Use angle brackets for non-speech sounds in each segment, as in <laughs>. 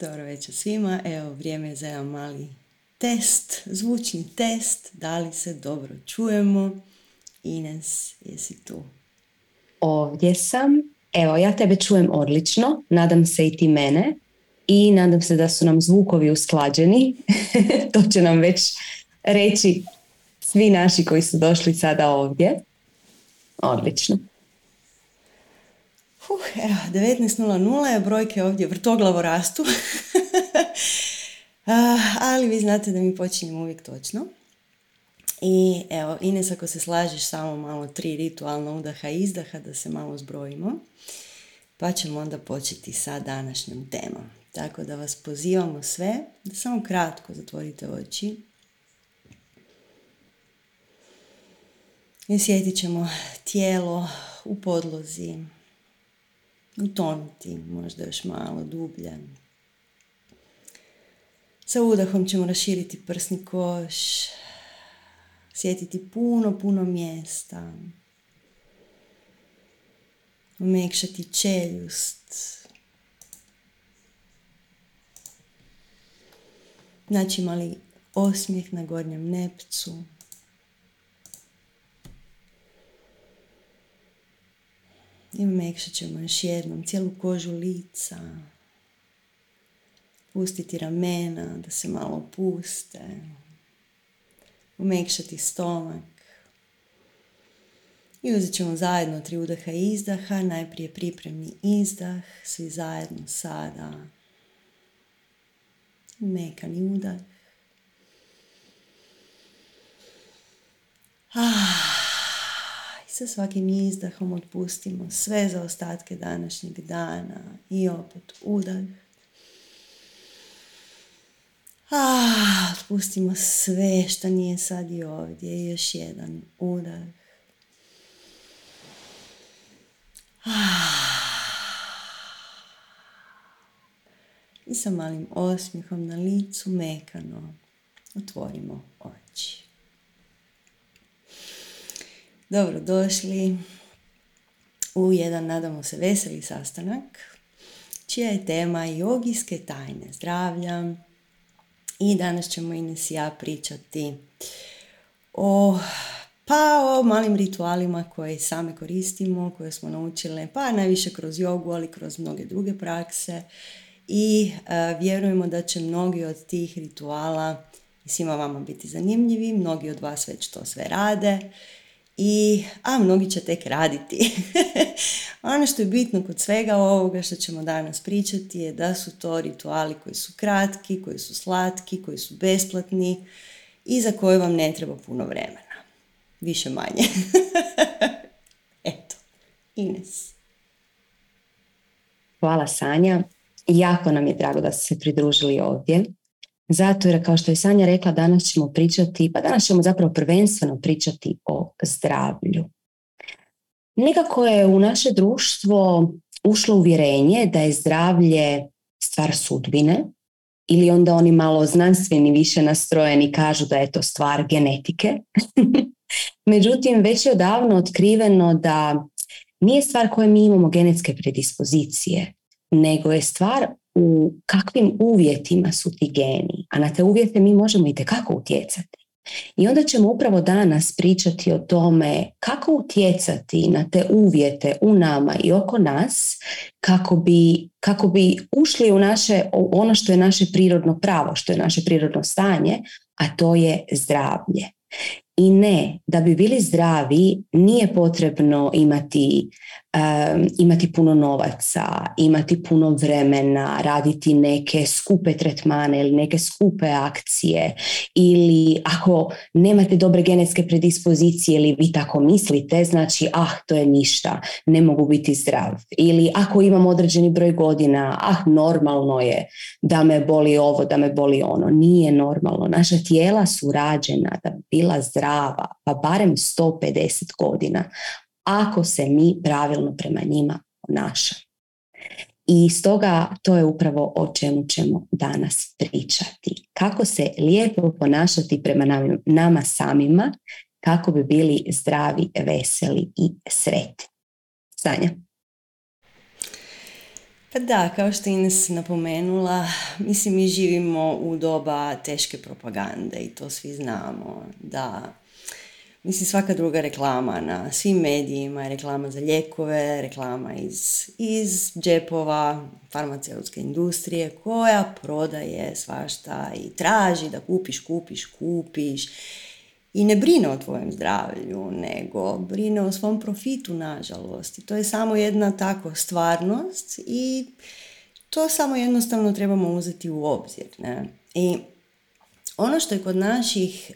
Dobro večer svima. Evo, vrijeme je za jedan mali test, zvučni test. Da li se dobro čujemo? Ines, jesi tu? Ovdje sam. Evo, ja tebe čujem odlično. Nadam se i ti mene. I nadam se da su nam zvukovi usklađeni. <laughs> to će nam već reći svi naši koji su došli sada ovdje. Odlično. Uh, evo, 19.00 brojke ovdje vrtoglavo rastu. <laughs> ali vi znate da mi počinjemo uvijek točno. I evo, Ines, ako se slažeš samo malo tri ritualna udaha i izdaha da se malo zbrojimo, pa ćemo onda početi sa današnjom temom. Tako da vas pozivamo sve da samo kratko zatvorite oči. I sjetit ćemo tijelo u podlozi, utonuti možda još malo dublje. Sa udahom ćemo raširiti prsni koš, sjetiti puno, puno mjesta. Umekšati čeljust. Znači mali osmijeh na gornjem nepcu. I umekšat ćemo još jednom cijelu kožu lica. Pustiti ramena da se malo puste. Umekšati stomak. I uzet ćemo zajedno tri udaha i izdaha. Najprije pripremni izdah. Svi zajedno sada. Mekani udah. Ah sa svakim izdahom otpustimo sve za ostatke današnjeg dana i opet udah. Ah, otpustimo sve što nije sad i ovdje. Još jedan udah. Ah. I sa malim osmihom na licu mekano otvorimo oči. Dobro, došli u jedan, nadamo se, veseli sastanak, čija je tema jogijske tajne zdravlja. I danas ćemo Ines i ja pričati o pa o malim ritualima koje same koristimo, koje smo naučile, pa najviše kroz jogu, ali kroz mnoge druge prakse. I uh, vjerujemo da će mnogi od tih rituala svima vama biti zanimljivi, mnogi od vas već to sve rade i, a mnogi će tek raditi. <laughs> ono što je bitno kod svega ovoga što ćemo danas pričati je da su to rituali koji su kratki, koji su slatki, koji su besplatni i za koje vam ne treba puno vremena. Više manje. <laughs> Eto, Ines. Hvala Sanja. Jako nam je drago da ste se pridružili ovdje. Zato jer kao što je Sanja rekla, danas ćemo pričati, pa danas ćemo zapravo prvenstveno pričati o zdravlju. Nekako je u naše društvo ušlo uvjerenje da je zdravlje stvar sudbine ili onda oni malo znanstveni više nastrojeni kažu da je to stvar genetike. <laughs> Međutim, već je odavno otkriveno da nije stvar koje mi imamo genetske predispozicije, nego je stvar u kakvim uvjetima su ti geni, a na te uvjete mi možemo i tekako utjecati. I onda ćemo upravo danas pričati o tome kako utjecati na te uvjete u nama i oko nas kako bi, kako bi ušli u naše, ono što je naše prirodno pravo, što je naše prirodno stanje, a to je zdravlje. I ne, da bi bili zdravi nije potrebno imati imati puno novaca, imati puno vremena, raditi neke skupe tretmane ili neke skupe akcije ili ako nemate dobre genetske predispozicije ili vi tako mislite, znači ah to je ništa, ne mogu biti zdrav. Ili ako imam određeni broj godina, ah normalno je da me boli ovo, da me boli ono. Nije normalno. Naša tijela su rađena da bi bila zdrava, pa barem 150 godina ako se mi pravilno prema njima ponašamo. I stoga to je upravo o čemu ćemo danas pričati. Kako se lijepo ponašati prema nama samima kako bi bili zdravi, veseli i sretni. Sanja. Pa da, kao što Ines napomenula, mislim mi živimo u doba teške propagande i to svi znamo, da Mislim, svaka druga reklama na svim medijima je reklama za lijekove, reklama iz, iz džepova farmaceutske industrije koja prodaje svašta i traži da kupiš, kupiš, kupiš i ne brine o tvojem zdravlju, nego brine o svom profitu, nažalost. I to je samo jedna tako stvarnost i to samo jednostavno trebamo uzeti u obzir. Ne? I ono što je kod naših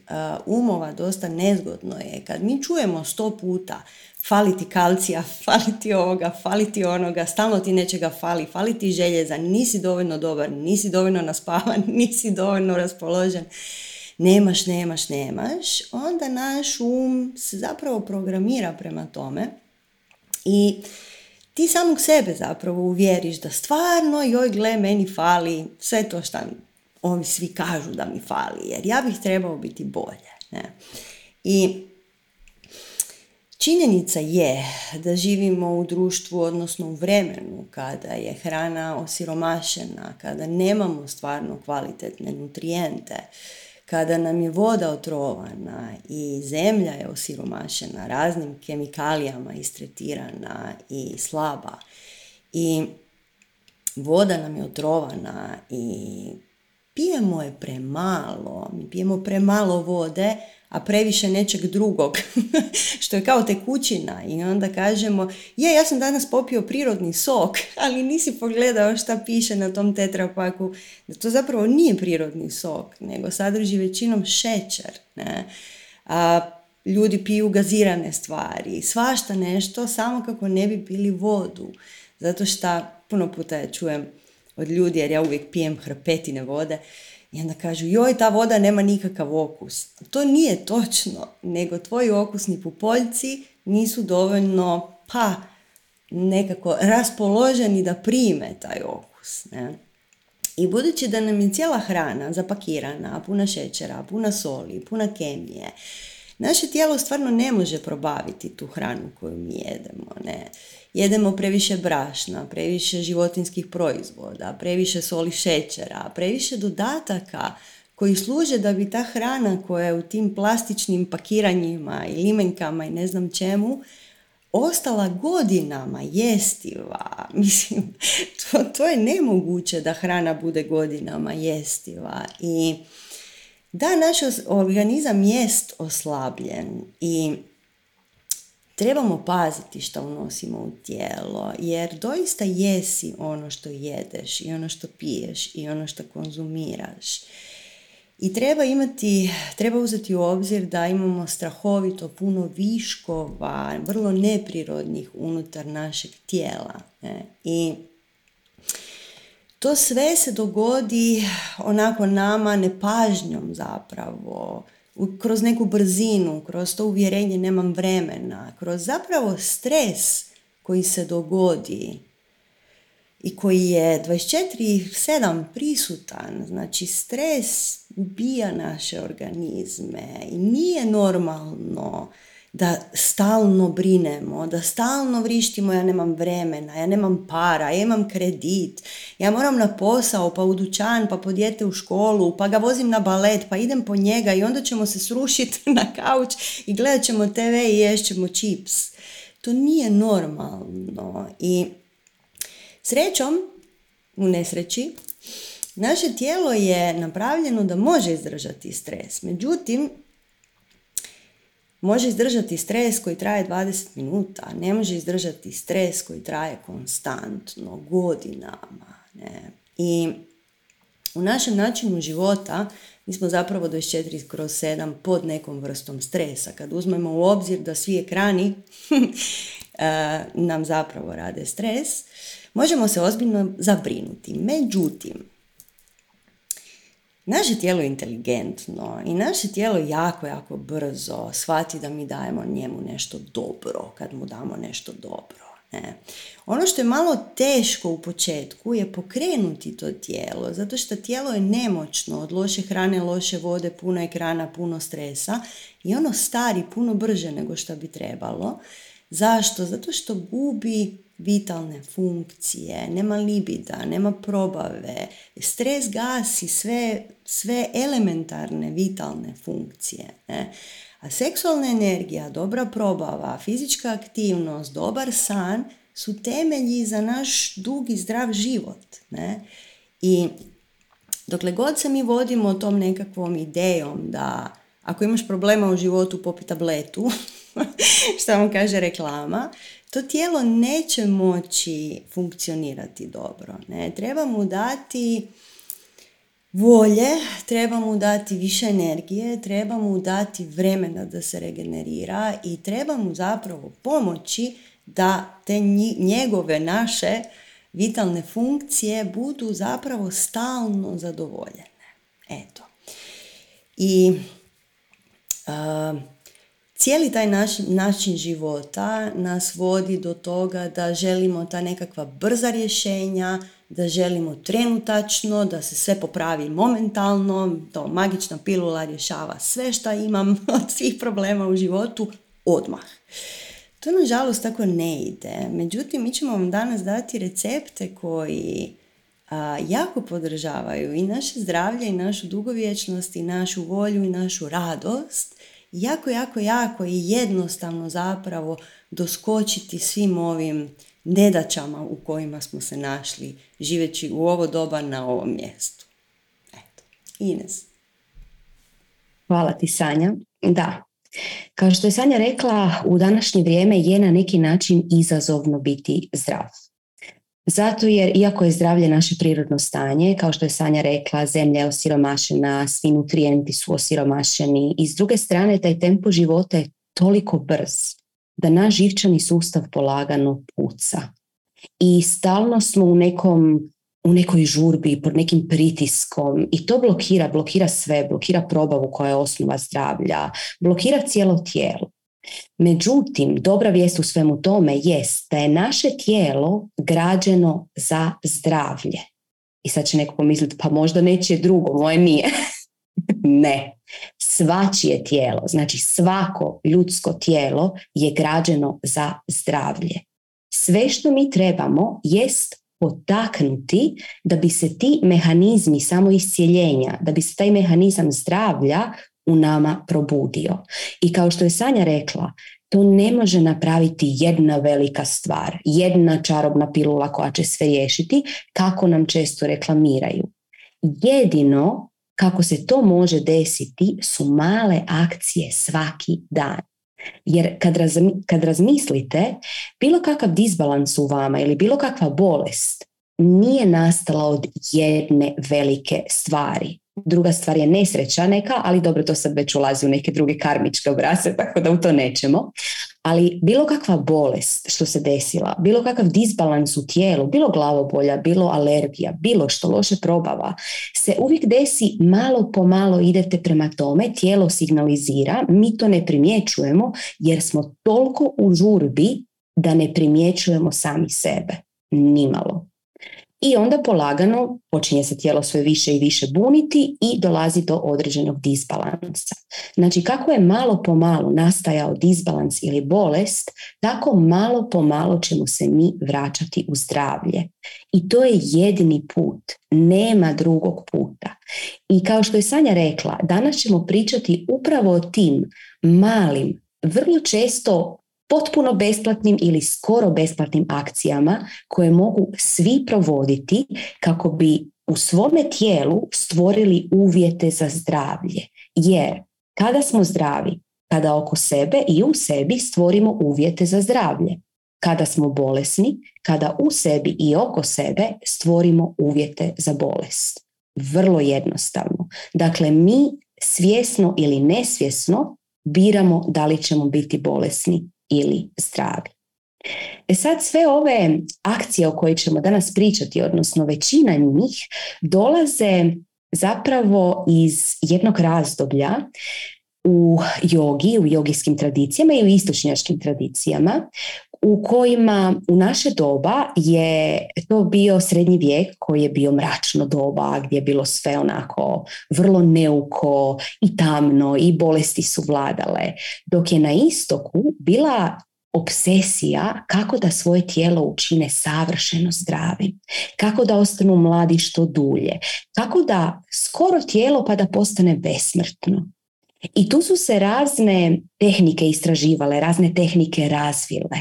umova dosta nezgodno je kad mi čujemo sto puta fali ti kalcija, <laughs> fali ti ovoga, fali ti onoga, stalno ti nečega fali, fali ti željeza, nisi dovoljno dobar, nisi dovoljno naspavan, <laughs> nisi dovoljno raspoložen, nemaš, nemaš, nemaš, onda naš um se zapravo programira prema tome i ti samog sebe zapravo uvjeriš da stvarno, joj gle, meni fali sve to što ovi svi kažu da mi fali, jer ja bih trebao biti bolje. Ne? I činjenica je da živimo u društvu, odnosno u vremenu kada je hrana osiromašena, kada nemamo stvarno kvalitetne nutrijente, kada nam je voda otrovana i zemlja je osiromašena raznim kemikalijama istretirana i slaba i voda nam je otrovana i pijemo je premalo, mi pijemo premalo vode, a previše nečeg drugog, <laughs> što je kao tekućina. I onda kažemo, je, ja sam danas popio prirodni sok, <laughs> ali nisi pogledao šta piše na tom tetrapaku, da to zapravo nije prirodni sok, nego sadrži većinom šećer, ne? A, ljudi piju gazirane stvari, svašta nešto, samo kako ne bi pili vodu, zato što puno puta ja čujem, od ljudi jer ja uvijek pijem hrpetine vode i onda kažu joj ta voda nema nikakav okus. To nije točno, nego tvoji okusni pupoljci nisu dovoljno pa nekako raspoloženi da prime taj okus. Ne? I budući da nam je cijela hrana zapakirana, puna šećera, puna soli, puna kemije, naše tijelo stvarno ne može probaviti tu hranu koju mi jedemo. Ne? jedemo previše brašna, previše životinskih proizvoda, previše soli šećera, previše dodataka koji služe da bi ta hrana koja je u tim plastičnim pakiranjima i limenkama i ne znam čemu, ostala godinama jestiva. <laughs> Mislim, to, to je nemoguće da hrana bude godinama jestiva. I da, naš organizam jest oslabljen i trebamo paziti što unosimo u tijelo, jer doista jesi ono što jedeš i ono što piješ i ono što konzumiraš. I treba imati, treba uzeti u obzir da imamo strahovito puno viškova, vrlo neprirodnih unutar našeg tijela. Ne? I to sve se dogodi onako nama nepažnjom zapravo, kroz neku brzinu, kroz to uvjerenje nemam vremena, kroz zapravo stres koji se dogodi i koji je 24-7 prisutan, znači stres ubija naše organizme i nije normalno da stalno brinemo, da stalno vrištimo, ja nemam vremena, ja nemam para, ja imam kredit, ja moram na posao, pa u dućan, pa po dijete u školu, pa ga vozim na balet, pa idem po njega i onda ćemo se srušiti <laughs> na kauč i gledat ćemo TV i ješćemo čips. To nije normalno i srećom, u nesreći, naše tijelo je napravljeno da može izdržati stres. Međutim, može izdržati stres koji traje 20 minuta, ne može izdržati stres koji traje konstantno, godinama. Ne? I u našem načinu života mi smo zapravo 24 kroz 7 pod nekom vrstom stresa. Kad uzmemo u obzir da svi ekrani <laughs> eh, nam zapravo rade stres, možemo se ozbiljno zabrinuti. Međutim, Naše tijelo je inteligentno i naše tijelo jako, jako brzo shvati da mi dajemo njemu nešto dobro kad mu damo nešto dobro. Ne. Ono što je malo teško u početku je pokrenuti to tijelo, zato što tijelo je nemoćno od loše hrane, loše vode, puno ekrana, puno stresa i ono stari puno brže nego što bi trebalo. Zašto? Zato što gubi vitalne funkcije, nema libida, nema probave, stres gasi sve, sve elementarne vitalne funkcije. Ne? A seksualna energija, dobra probava, fizička aktivnost, dobar san su temelji za naš dugi zdrav život. Ne? I dokle god se mi vodimo tom nekakvom idejom da ako imaš problema u životu popi tabletu, <laughs> što vam kaže reklama, to tijelo neće moći funkcionirati dobro. Ne? Treba mu dati volje, treba mu dati više energije, treba mu dati vremena da se regenerira i treba mu zapravo pomoći da te njegove naše vitalne funkcije budu zapravo stalno zadovoljene. Eto. I cijeli taj naš, način života nas vodi do toga da želimo ta nekakva brza rješenja, da želimo trenutačno, da se sve popravi momentalno, to magična pilula rješava sve što imam <laughs> od svih problema u životu odmah. To nažalost tako ne ide. Međutim, mi ćemo vam danas dati recepte koji a, jako podržavaju i naše zdravlje i našu dugovječnost i našu volju i našu radost. Jako, jako, jako i jednostavno zapravo doskočiti svim ovim nedaćama u kojima smo se našli živeći u ovo doba na ovom mjestu. Eto, Ines. Hvala ti Sanja. Da, kao što je Sanja rekla, u današnje vrijeme je na neki način izazovno biti zdrav. Zato jer, iako je zdravlje naše prirodno stanje, kao što je Sanja rekla, zemlja je osiromašena, svi nutrijenti su osiromašeni i s druge strane taj tempo života je toliko brz da naš živčani sustav polagano puca. I stalno smo u nekom u nekoj žurbi, pod nekim pritiskom i to blokira, blokira sve, blokira probavu koja je osnova zdravlja, blokira cijelo tijelo. Međutim, dobra vijest u svemu tome jest da je naše tijelo građeno za zdravlje. I sad će neko pomisliti, pa možda neće drugo, moje nije. <laughs> ne. Svačije tijelo, znači svako ljudsko tijelo je građeno za zdravlje. Sve što mi trebamo jest potaknuti da bi se ti mehanizmi samo iscijeljenja, da bi se taj mehanizam zdravlja u nama probudio. I kao što je Sanja rekla, to ne može napraviti jedna velika stvar, jedna čarobna pilula koja će sve riješiti, kako nam često reklamiraju. Jedino kako se to može desiti su male akcije svaki dan. Jer kad, kad razmislite, bilo kakav disbalans u vama ili bilo kakva bolest nije nastala od jedne velike stvari. Druga stvar je nesreća neka, ali dobro, to sad već ulazi u neke druge karmičke obrase, <laughs> tako da u to nećemo. Ali bilo kakva bolest što se desila, bilo kakav disbalans u tijelu, bilo glavobolja, bilo alergija, bilo što loše probava, se uvijek desi malo po malo idete prema tome, tijelo signalizira, mi to ne primjećujemo jer smo toliko u žurbi da ne primjećujemo sami sebe. Nimalo. I onda polagano počinje se tijelo sve više i više buniti i dolazi do određenog disbalansa. Znači kako je malo po malo nastajao disbalans ili bolest, tako malo po malo ćemo se mi vraćati u zdravlje. I to je jedini put, nema drugog puta. I kao što je Sanja rekla, danas ćemo pričati upravo o tim malim, vrlo često potpuno besplatnim ili skoro besplatnim akcijama koje mogu svi provoditi kako bi u svome tijelu stvorili uvjete za zdravlje. Jer kada smo zdravi, kada oko sebe i u sebi stvorimo uvjete za zdravlje. Kada smo bolesni, kada u sebi i oko sebe stvorimo uvjete za bolest. Vrlo jednostavno. Dakle, mi svjesno ili nesvjesno biramo da li ćemo biti bolesni ili zdravi. E sad sve ove akcije o kojoj ćemo danas pričati, odnosno većina njih, dolaze zapravo iz jednog razdoblja u jogi, u jogijskim tradicijama i u istočnjačkim tradicijama u kojima u naše doba je to bio srednji vijek koji je bio mračno doba gdje je bilo sve onako vrlo neuko i tamno i bolesti su vladale. Dok je na istoku bila obsesija kako da svoje tijelo učine savršeno zdravim, kako da ostanu mladi što dulje, kako da skoro tijelo pa da postane besmrtno. I tu su se razne tehnike istraživale, razne tehnike razvile.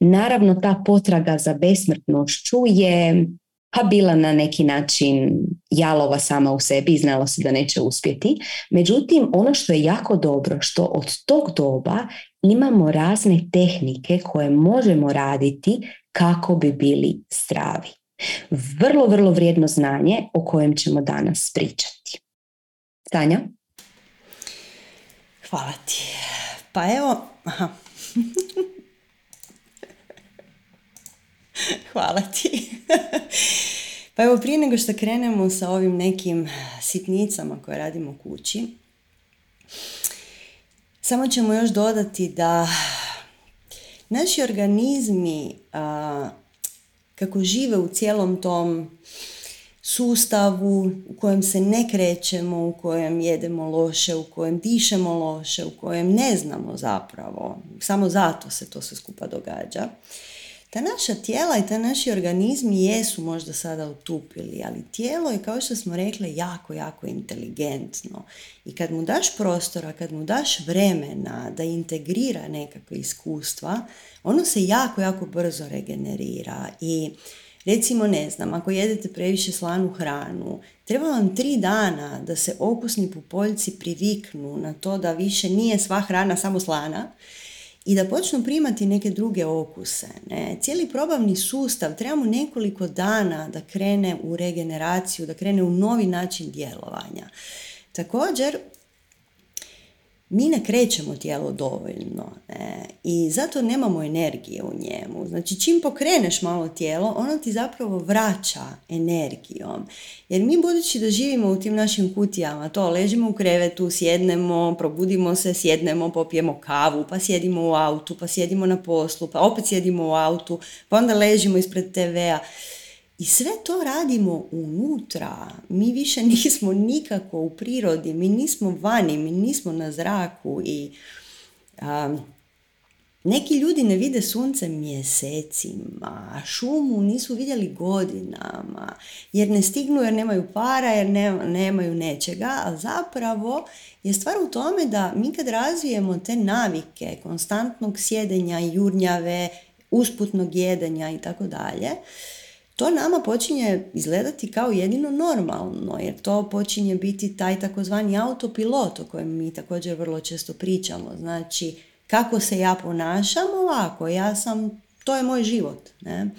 Naravno, ta potraga za besmrtnošću je pa bila na neki način jalova sama u sebi i znala se da neće uspjeti. Međutim, ono što je jako dobro, što od tog doba imamo razne tehnike koje možemo raditi kako bi bili zdravi. Vrlo, vrlo vrijedno znanje o kojem ćemo danas pričati. Tanja? Hvala ti. Pa evo, aha. <laughs> <laughs> Hvala ti. <laughs> pa evo prije nego što krenemo sa ovim nekim sitnicama koje radimo kući, samo ćemo još dodati da naši organizmi kako žive u cijelom tom sustavu u kojem se ne krećemo, u kojem jedemo loše, u kojem dišemo loše, u kojem ne znamo zapravo, samo zato se to sve skupa događa. Ta naša tijela i ta naši organizmi jesu možda sada utupili, ali tijelo je, kao što smo rekli, jako, jako inteligentno. I kad mu daš prostora, kad mu daš vremena da integrira nekakve iskustva, ono se jako, jako brzo regenerira. I recimo, ne znam, ako jedete previše slanu hranu, treba vam tri dana da se okusni pupoljci priviknu na to da više nije sva hrana samo slana, i da počnu primati neke druge okuse. Ne? Cijeli probavni sustav trebamo nekoliko dana da krene u regeneraciju, da krene u novi način djelovanja. Također, mi ne krećemo tijelo dovoljno ne? i zato nemamo energije u njemu. Znači čim pokreneš malo tijelo, ono ti zapravo vraća energijom. Jer mi budući da živimo u tim našim kutijama, to ležimo u krevetu, sjednemo, probudimo se, sjednemo, popijemo kavu, pa sjedimo u autu, pa sjedimo na poslu, pa opet sjedimo u autu, pa onda ležimo ispred TV-a. I sve to radimo unutra. Mi više <laughs> nismo nikako u prirodi, mi nismo vani, mi nismo na zraku i neki ljudi ne vide sunce mjesecima, šumu nisu vidjeli godinama, jer ne stignu, jer nemaju para, jer ne, nemaju nečega, a zapravo je stvar u tome da mi kad razvijemo te navike konstantnog sjedenja, jurnjave, usputnog jedenja i tako dalje, to nama počinje izgledati kao jedino normalno, jer to počinje biti taj takozvani autopilot o kojem mi također vrlo često pričamo. Znači, kako se ja ponašam ovako, ja sam, to je moj život. Ne?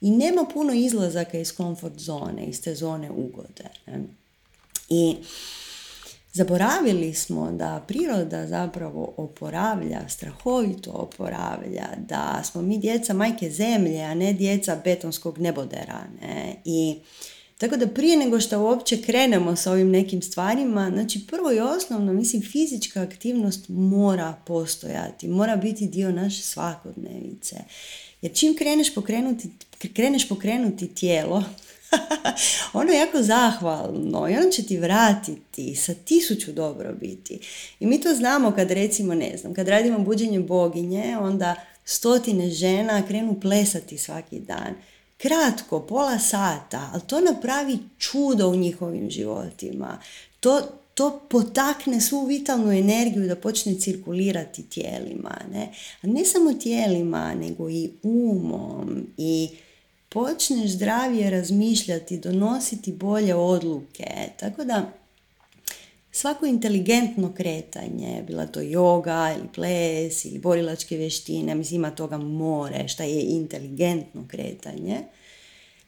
I nema puno izlazaka iz komfort zone, iz te zone ugode. Ne? I Zaboravili smo da priroda zapravo oporavlja, strahovito oporavlja, da smo mi djeca majke zemlje, a ne djeca betonskog nebodera. Ne? I tako da prije nego što uopće krenemo sa ovim nekim stvarima, znači prvo i osnovno, mislim, fizička aktivnost mora postojati, mora biti dio naše svakodnevice. Jer čim kreneš pokrenuti, kreneš pokrenuti tijelo, <laughs> ono je jako zahvalno i ono će ti vratiti sa tisuću dobrobiti. I mi to znamo kad recimo, ne znam, kad radimo buđenje boginje, onda stotine žena krenu plesati svaki dan. Kratko, pola sata, ali to napravi čudo u njihovim životima. To, to potakne svu vitalnu energiju da počne cirkulirati tijelima. Ne? A ne samo tijelima, nego i umom i počneš zdravije razmišljati, donositi bolje odluke. Tako da svako inteligentno kretanje, bila to yoga ili ples ili borilačke vještine, mislim ima toga more, šta je inteligentno kretanje,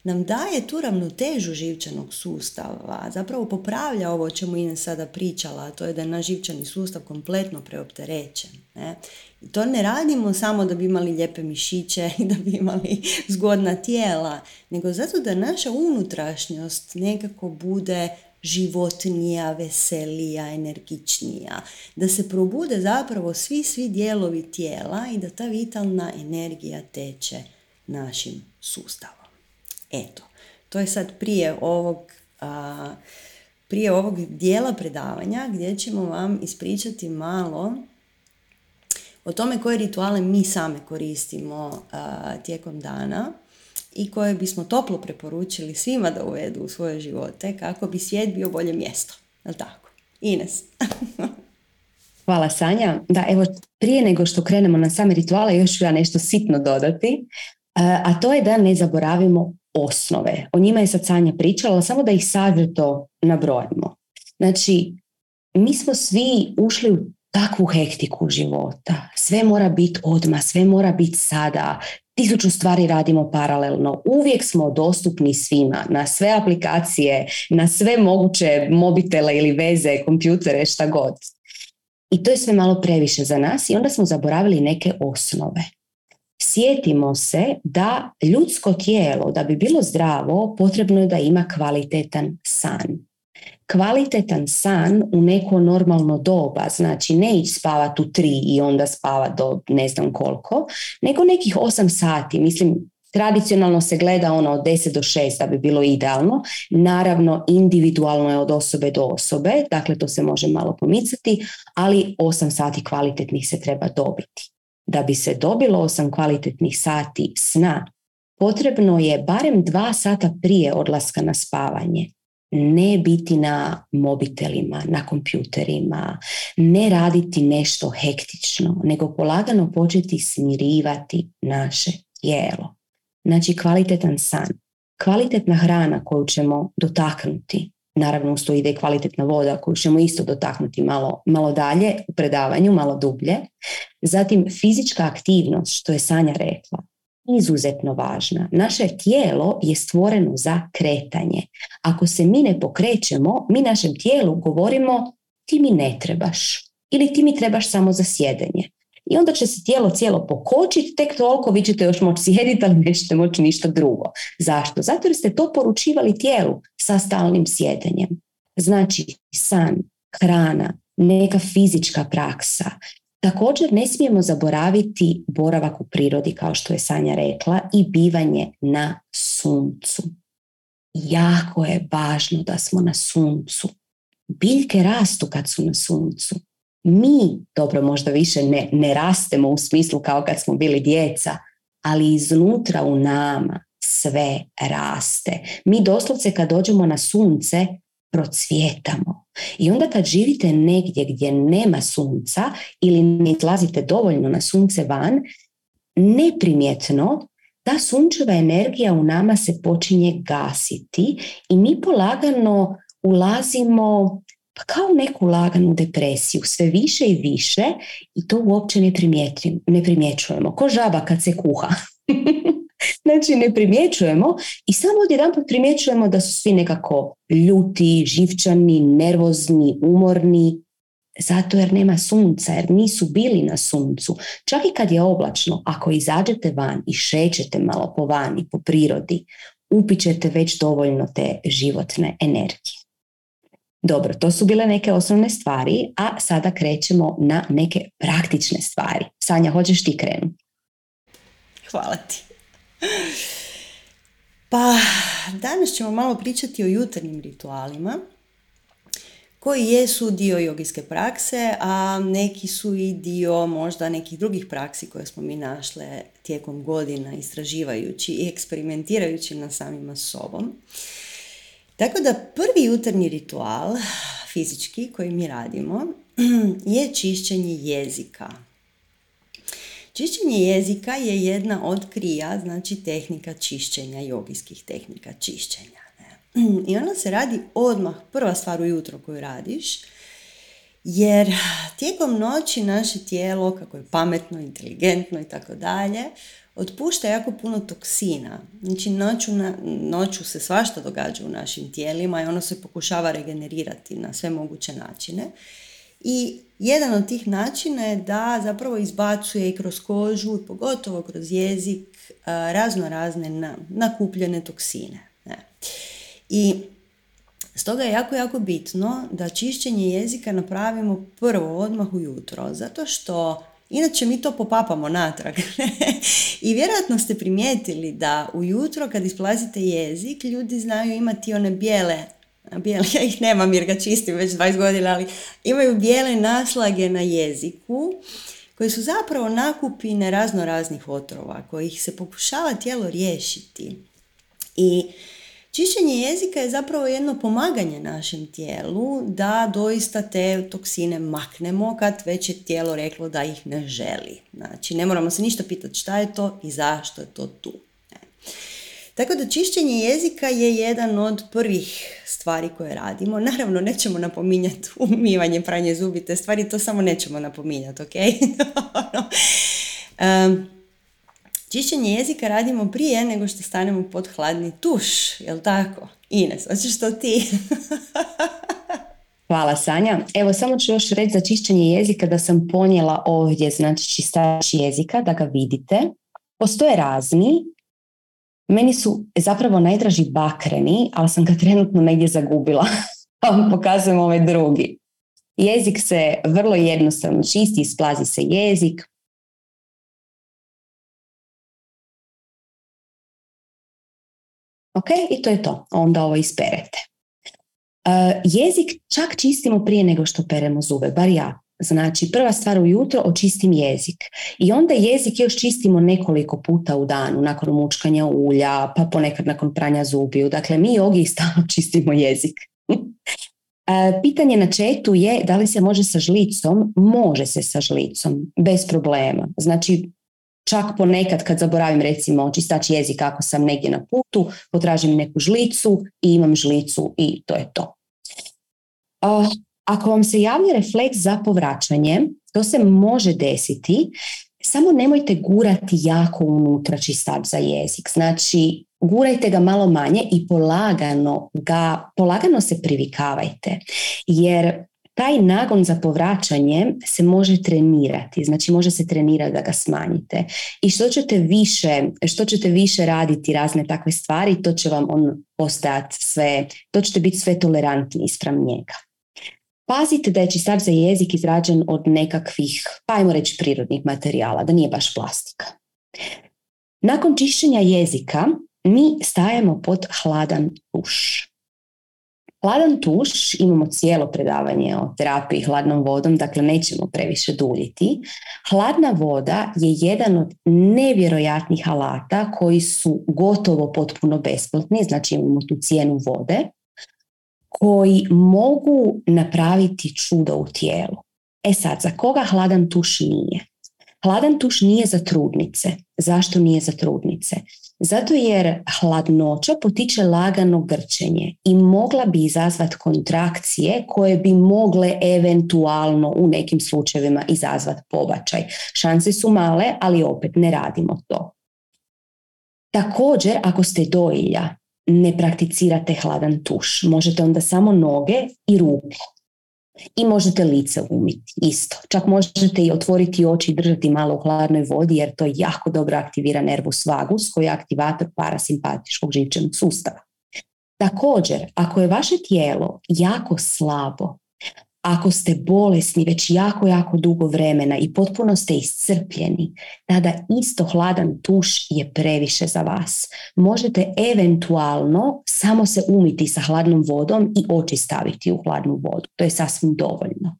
nam daje tu ravnotežu živčanog sustava, zapravo popravlja ovo o čemu Ines sada pričala, a to je da je naš živčani sustav kompletno preopterećen. Ne? I to ne radimo samo da bi imali lijepe mišiće i da bi imali <laughs> zgodna tijela, nego zato da naša unutrašnjost nekako bude životnija, veselija, energičnija. Da se probude zapravo svi, svi dijelovi tijela i da ta vitalna energija teče našim sustavom. Eto, to je sad prije ovog, prije ovog dijela predavanja gdje ćemo vam ispričati malo o tome koje rituale mi same koristimo tijekom dana i koje bismo toplo preporučili svima da uvedu u svoje živote kako bi svijet bio bolje mjesto. Jel tako? Ines. <laughs> Hvala Sanja. Da, evo, prije nego što krenemo na same rituale, još ću ja nešto sitno dodati, a to je da ne zaboravimo osnove. O njima je sad Sanja pričala, ali samo da ih sažeto nabrojimo. Znači, mi smo svi ušli u takvu hektiku života. Sve mora biti odmah, sve mora biti sada. Tisuću stvari radimo paralelno. Uvijek smo dostupni svima, na sve aplikacije, na sve moguće mobitele ili veze, kompjutere, šta god. I to je sve malo previše za nas i onda smo zaboravili neke osnove. Sjetimo se da ljudsko tijelo, da bi bilo zdravo, potrebno je da ima kvalitetan san kvalitetan san u neko normalno doba, znači ne ići spavati u tri i onda spava do ne znam koliko, nego nekih osam sati, mislim Tradicionalno se gleda ono od 10 do 6 da bi bilo idealno. Naravno, individualno je od osobe do osobe, dakle to se može malo pomicati, ali 8 sati kvalitetnih se treba dobiti. Da bi se dobilo 8 kvalitetnih sati sna, potrebno je barem 2 sata prije odlaska na spavanje ne biti na mobitelima, na kompjuterima, ne raditi nešto hektično, nego polagano početi smirivati naše tijelo. Znači kvalitetan san, kvalitetna hrana koju ćemo dotaknuti, naravno uz to ide kvalitetna voda koju ćemo isto dotaknuti malo, malo dalje u predavanju, malo dublje. Zatim fizička aktivnost, što je Sanja rekla, izuzetno važna. Naše tijelo je stvoreno za kretanje. Ako se mi ne pokrećemo, mi našem tijelu govorimo ti mi ne trebaš ili ti mi trebaš samo za sjedenje. I onda će se tijelo cijelo pokočiti, tek toliko vi ćete još moći sjediti, ali nećete moći ništa drugo. Zašto? Zato jer ste to poručivali tijelu sa stalnim sjedenjem. Znači, san, hrana, neka fizička praksa, Također ne smijemo zaboraviti boravak u prirodi, kao što je Sanja rekla, i bivanje na suncu. Jako je važno da smo na suncu. Biljke rastu kad su na suncu. Mi, dobro možda više ne, ne rastemo u smislu kao kad smo bili djeca, ali iznutra u nama sve raste. Mi doslovce kad dođemo na sunce procvjetamo. I onda kad živite negdje gdje nema sunca ili ne izlazite dovoljno na sunce van, neprimjetno ta sunčeva energija u nama se počinje gasiti i mi polagano ulazimo pa kao neku laganu depresiju, sve više i više i to uopće ne, ne primjećujemo. Ko žaba kad se kuha. <laughs> Znači ne primjećujemo i samo odjedanput primjećujemo da su svi nekako ljuti, živčani, nervozni, umorni, zato jer nema sunca, jer nisu bili na suncu. Čak i kad je oblačno, ako izađete van i šećete malo po vani, po prirodi, upićete već dovoljno te životne energije. Dobro, to su bile neke osnovne stvari, a sada krećemo na neke praktične stvari. Sanja, hoćeš ti krenuti? Hvala ti. Pa, danas ćemo malo pričati o jutarnjim ritualima koji jesu dio jogijske prakse, a neki su i dio možda nekih drugih praksi koje smo mi našle tijekom godina istraživajući i eksperimentirajući na samima sobom. Tako da prvi jutarnji ritual fizički koji mi radimo <clears throat> je čišćenje jezika. Čišćenje jezika je jedna od krija, znači tehnika čišćenja, jogijskih tehnika čišćenja. I ona se radi odmah, prva stvar ujutro koju radiš, jer tijekom noći naše tijelo, kako je pametno, inteligentno i tako dalje, otpušta jako puno toksina. Znači noću, na, noću se svašta događa u našim tijelima i ono se pokušava regenerirati na sve moguće načine. I jedan od tih načina je da zapravo izbacuje i kroz kožu i pogotovo kroz jezik razno razne nakupljene toksine. I stoga je jako, jako bitno da čišćenje jezika napravimo prvo odmah ujutro, zato što Inače mi to popapamo natrag. <laughs> I vjerojatno ste primijetili da ujutro kad isplazite jezik ljudi znaju imati one bijele bijele, <laughs> ja ih nemam jer ga čistim već 20 godina, ali imaju bijele naslage na jeziku koje su zapravo nakupine razno raznih otrova kojih se pokušava tijelo riješiti. I Čišćenje jezika je zapravo jedno pomaganje našem tijelu da doista te toksine maknemo kad već je tijelo reklo da ih ne želi. Znači, ne moramo se ništa pitati šta je to i zašto je to tu. Tako da čišćenje jezika je jedan od prvih stvari koje radimo. Naravno, nećemo napominjati umivanje, pranje zubi, te stvari, to samo nećemo napominjati, ok? <laughs> um, Čišćenje jezika radimo prije nego što stanemo pod hladni tuš, jel tako? Ines, hoćeš to ti? <laughs> Hvala Sanja. Evo samo ću još reći za čišćenje jezika da sam ponijela ovdje znači čistač jezika da ga vidite. Postoje razni. Meni su zapravo najdraži bakreni, ali sam ga trenutno negdje zagubila. <laughs> Pa pokazujem ovaj drugi. Jezik se vrlo jednostavno čisti, isplazi se jezik, Ok, i to je to. Onda ovo isperete. Uh, jezik čak čistimo prije nego što peremo zube, bar ja. Znači, prva stvar ujutro očistim jezik. I onda jezik još čistimo nekoliko puta u danu, nakon mučkanja ulja, pa ponekad nakon pranja zubiju. Dakle, mi jogi <laughs> stalno čistimo jezik. Pitanje na četu je da li se može sa žlicom? Može se sa žlicom, bez problema. Znači, Čak ponekad kad zaboravim recimo čistač jezika ako sam negdje na putu, potražim neku žlicu i imam žlicu i to je to. ako vam se javlja refleks za povraćanje, to se može desiti, samo nemojte gurati jako unutra čistač za jezik. Znači, gurajte ga malo manje i polagano ga, polagano se privikavajte. Jer taj nagon za povraćanje se može trenirati, znači može se trenirati da ga smanjite. I što ćete više, što ćete više raditi razne takve stvari, to će vam on postati sve, to ćete biti sve tolerantni ispram njega. Pazite da je čistač za jezik izrađen od nekakvih, pa ajmo reći prirodnih materijala, da nije baš plastika. Nakon čišćenja jezika mi stajemo pod hladan tuš. Hladan tuš, imamo cijelo predavanje o terapiji hladnom vodom, dakle nećemo previše duljiti. Hladna voda je jedan od nevjerojatnih alata koji su gotovo potpuno besplatni, znači imamo tu cijenu vode, koji mogu napraviti čudo u tijelu. E sad, za koga hladan tuš nije? Hladan tuš nije za trudnice. Zašto nije za trudnice? Zato jer hladnoća potiče lagano grčenje i mogla bi izazvati kontrakcije koje bi mogle eventualno u nekim slučajevima izazvati pobačaj. Šanse su male, ali opet ne radimo to. Također, ako ste dojilja, ne prakticirate hladan tuš. Možete onda samo noge i ruke i možete lice umiti isto. Čak možete i otvoriti oči i držati malo u hladnoj vodi jer to jako dobro aktivira nervus vagus koji je aktivator parasimpatičkog živčanog sustava. Također, ako je vaše tijelo jako slabo, ako ste bolesni već jako, jako dugo vremena i potpuno ste iscrpljeni, tada isto hladan tuš je previše za vas. Možete eventualno samo se umiti sa hladnom vodom i oči staviti u hladnu vodu. To je sasvim dovoljno.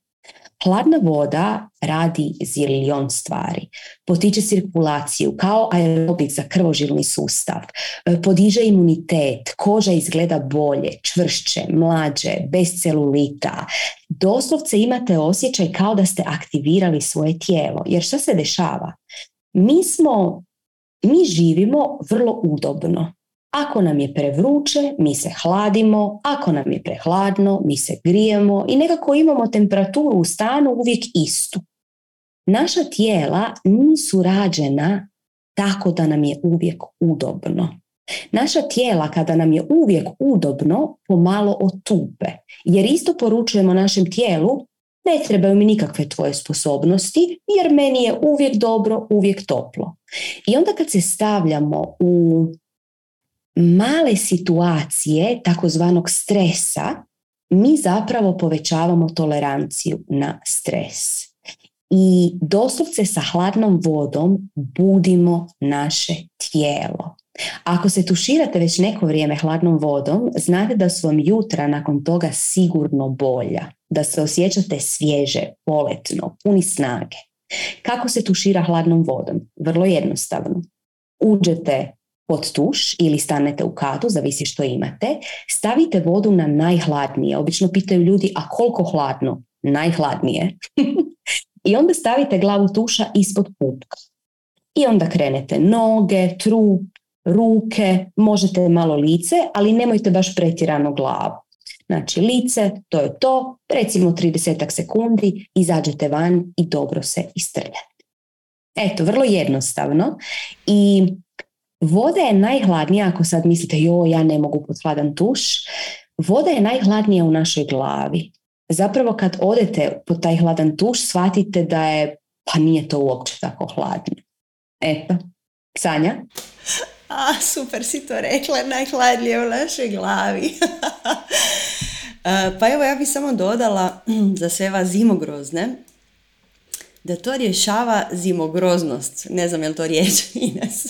Hladna voda radi zilion stvari. Potiče cirkulaciju kao aerobik za krvožilni sustav. E, podiže imunitet, koža izgleda bolje, čvršće, mlađe, bez celulita. Doslovce imate osjećaj kao da ste aktivirali svoje tijelo. Jer što se dešava? Mi smo, mi živimo vrlo udobno. Ako nam je prevruće, mi se hladimo, ako nam je prehladno, mi se grijemo i nekako imamo temperaturu u stanu uvijek istu. Naša tijela nisu rađena tako da nam je uvijek udobno. Naša tijela kada nam je uvijek udobno pomalo otupe, jer isto poručujemo našem tijelu ne trebaju mi nikakve tvoje sposobnosti jer meni je uvijek dobro, uvijek toplo. I onda kad se stavljamo u male situacije takozvanog stresa, mi zapravo povećavamo toleranciju na stres. I doslovce sa hladnom vodom budimo naše tijelo. Ako se tuširate već neko vrijeme hladnom vodom, znate da su vam jutra nakon toga sigurno bolja, da se osjećate svježe, poletno, puni snage. Kako se tušira hladnom vodom? Vrlo jednostavno. Uđete pod tuš ili stanete u katu, zavisi što imate, stavite vodu na najhladnije. Obično pitaju ljudi, a koliko hladno? Najhladnije. <laughs> I onda stavite glavu tuša ispod pupka. I onda krenete noge, trup, ruke, možete malo lice, ali nemojte baš pretjerano glavu. Znači lice, to je to, recimo 30 sekundi, izađete van i dobro se istrljate. Eto, vrlo jednostavno i voda je najhladnija, ako sad mislite jo, ja ne mogu pod hladan tuš, voda je najhladnija u našoj glavi. Zapravo kad odete pod taj hladan tuš, shvatite da je, pa nije to uopće tako hladno. Eto, Sanja? A, super si to rekla, najhladnije u našoj glavi. <laughs> pa evo ja bih samo dodala <clears throat> za sve vas zimogrozne, da to rješava zimogroznost. Ne znam je li to riječ <laughs> Ines.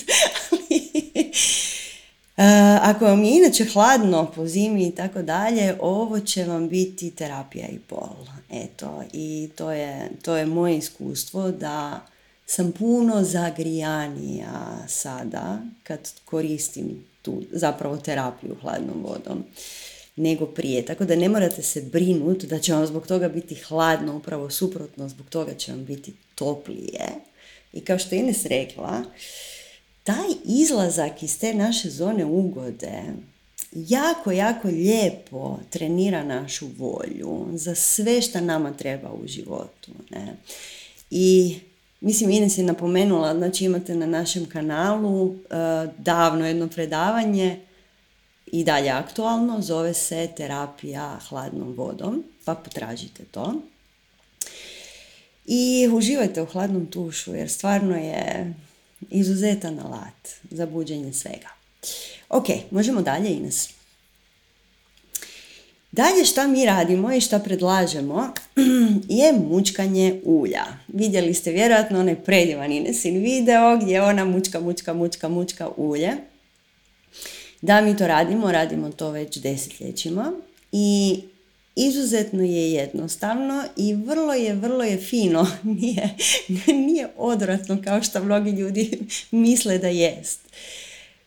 Ako vam je inače hladno po zimi i tako dalje, ovo će vam biti terapija i pol. Eto, i to je, to je moje iskustvo da sam puno zagrijanija sada kad koristim tu zapravo terapiju hladnom vodom nego prije. Tako da ne morate se brinuti da će vam zbog toga biti hladno, upravo suprotno, zbog toga će vam biti toplije. I kao što je Ines rekla, taj izlazak iz te naše zone ugode jako, jako lijepo trenira našu volju za sve što nama treba u životu. Ne? I Mislim, Ines je napomenula, znači imate na našem kanalu uh, davno jedno predavanje i dalje aktualno, zove se terapija hladnom vodom, pa potražite to. I uživajte u hladnom tušu jer stvarno je izuzetan alat za buđenje svega. Ok, možemo dalje Ines. Dalje šta mi radimo i šta predlažemo <clears throat> je mučkanje ulja. Vidjeli ste vjerojatno onaj predivan Inesin video gdje ona mučka, mučka, mučka, mučka ulje. Da mi to radimo, radimo to već desetljećima i izuzetno je jednostavno i vrlo je, vrlo je fino. <laughs> Nije, nije odvratno kao što mnogi ljudi misle da jest.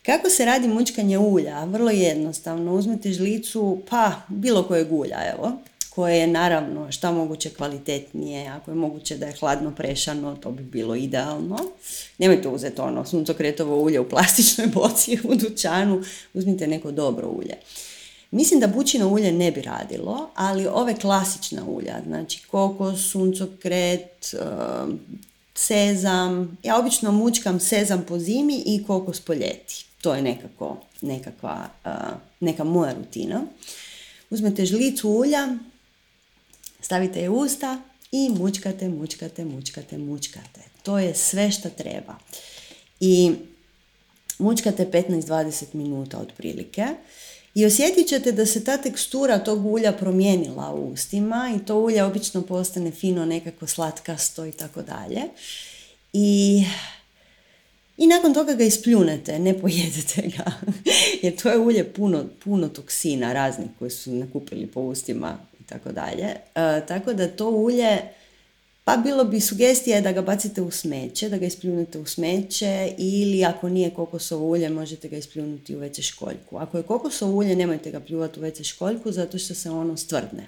Kako se radi mučkanje ulja? Vrlo jednostavno. Uzmete žlicu, pa bilo kojeg ulja, evo, koje je naravno šta moguće kvalitetnije. Ako je moguće da je hladno prešano, to bi bilo idealno. Nemojte uzeti ono suncokretovo ulje u plastičnoj boci u dućanu. Uzmite neko dobro ulje. Mislim da bučino ulje ne bi radilo, ali ove klasična ulja, znači kokos, suncokret, um, sezam, ja obično mučkam sezam po zimi i kokos po ljeti. To je nekako, nekakva, neka moja rutina. Uzmete žlicu ulja, stavite je u usta i mučkate, mučkate, mučkate, mučkate. To je sve što treba. I mučkate 15-20 minuta otprilike. I osjetit ćete da se ta tekstura tog ulja promijenila u ustima i to ulje obično postane fino, nekako slatkasto i tako dalje. I i nakon toga ga ispljunete, ne pojedete ga. <laughs> Jer to je ulje puno, puno toksina raznih koji su nakupili po ustima i tako dalje. E, tako da to ulje, pa bilo bi sugestija da ga bacite u smeće, da ga ispljunete u smeće ili ako nije kokosovo ulje možete ga ispljunuti u veće školjku. Ako je kokosovo ulje nemojte ga pljuvati u veće školjku zato što se ono stvrdne.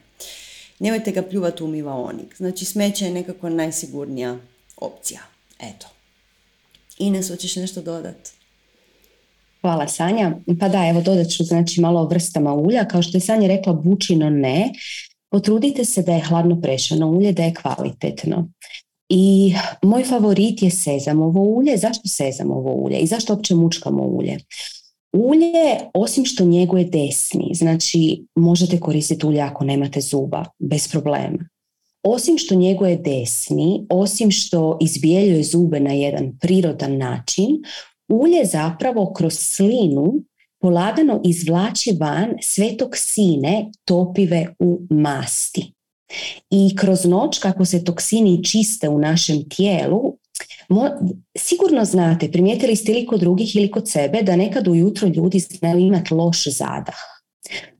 Nemojte ga pljuvati u umivaonik. Znači smeće je nekako najsigurnija opcija. Eto. Ines, hoćeš nešto dodati? Hvala Sanja. Pa da, evo dodat ću znači malo o vrstama ulja. Kao što je Sanja rekla, bučino ne. Potrudite se da je hladno prešano ulje, da je kvalitetno. I moj favorit je sezamovo ulje. Zašto sezamovo ulje? I zašto uopće mučkamo ulje? Ulje, osim što njeguje desni, znači možete koristiti ulje ako nemate zuba, bez problema osim što njeguje desni, osim što izbijeljuje zube na jedan prirodan način, ulje zapravo kroz slinu polagano izvlači van sve toksine topive u masti. I kroz noć kako se toksini čiste u našem tijelu, sigurno znate, primijetili ste ili kod drugih ili kod sebe da nekad ujutro ljudi znaju imati loš zadah.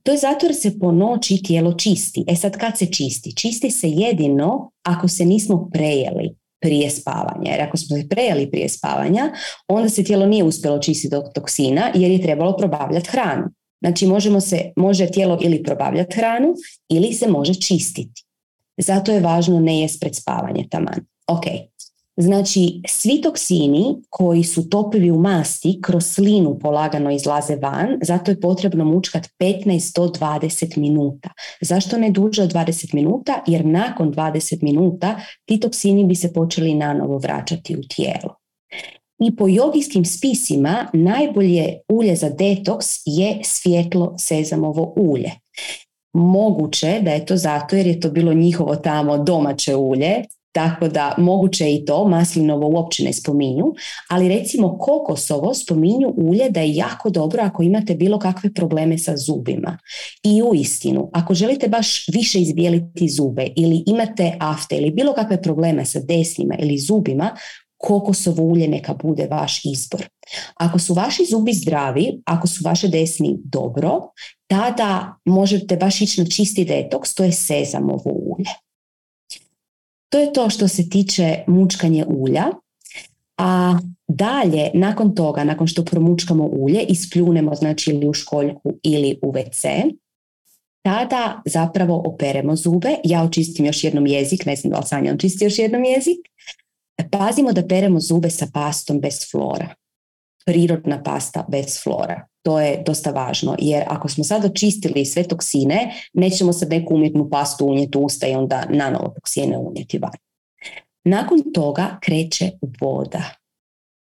To je zato jer se po noći tijelo čisti. E sad kad se čisti? Čisti se jedino ako se nismo prejeli. Prije spavanja. Jer ako smo prejeli prije spavanja, onda se tijelo nije uspjelo čistiti od toksina jer je trebalo probavljati hranu. Znači možemo se, može tijelo ili probavljati hranu ili se može čistiti. Zato je važno ne jest pred spavanje taman. Ok, Znači, svi toksini koji su topivi u masti kroz slinu polagano izlaze van, zato je potrebno mučkat 15 do 20 minuta. Zašto ne duže od 20 minuta? Jer nakon 20 minuta ti toksini bi se počeli nanovo vraćati u tijelo. I po jogijskim spisima najbolje ulje za detoks je svjetlo sezamovo ulje. Moguće da je to zato jer je to bilo njihovo tamo domaće ulje, tako da moguće i to, maslinovo uopće ne spominju, ali recimo kokosovo spominju ulje da je jako dobro ako imate bilo kakve probleme sa zubima. I u istinu, ako želite baš više izbijeliti zube ili imate afte ili bilo kakve probleme sa desnima ili zubima, kokosovo ulje neka bude vaš izbor. Ako su vaši zubi zdravi, ako su vaše desni dobro, tada možete baš ići na čisti detoks, to je sezamovo ulje. To je to što se tiče mučkanje ulja. A dalje, nakon toga, nakon što promučkamo ulje, ispljunemo znači ili u školjku ili u WC, tada zapravo operemo zube. Ja očistim još jednom jezik, ne znam da li Sanja očisti još jednom jezik. Pazimo da peremo zube sa pastom bez flora. Prirodna pasta bez flora. To je dosta važno, jer ako smo sad očistili sve toksine, nećemo sad neku umjetnu pastu unijeti u usta i onda nanovo toksine unijeti van. Nakon toga kreće voda.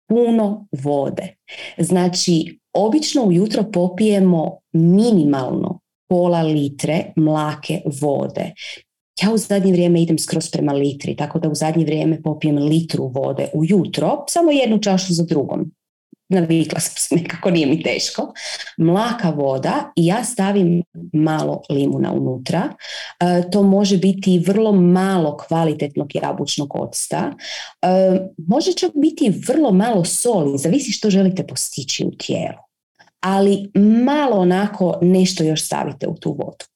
Puno vode. Znači, obično ujutro popijemo minimalno pola litre mlake vode. Ja u zadnje vrijeme idem skroz prema litri, tako da u zadnje vrijeme popijem litru vode ujutro, samo jednu čašu za drugom navikla sam se <laughs> nekako, nije mi teško. Mlaka voda i ja stavim malo limuna unutra. E, to može biti vrlo malo kvalitetnog jabučnog octa. E, može čak biti vrlo malo soli, zavisi što želite postići u tijelu. Ali malo onako nešto još stavite u tu vodu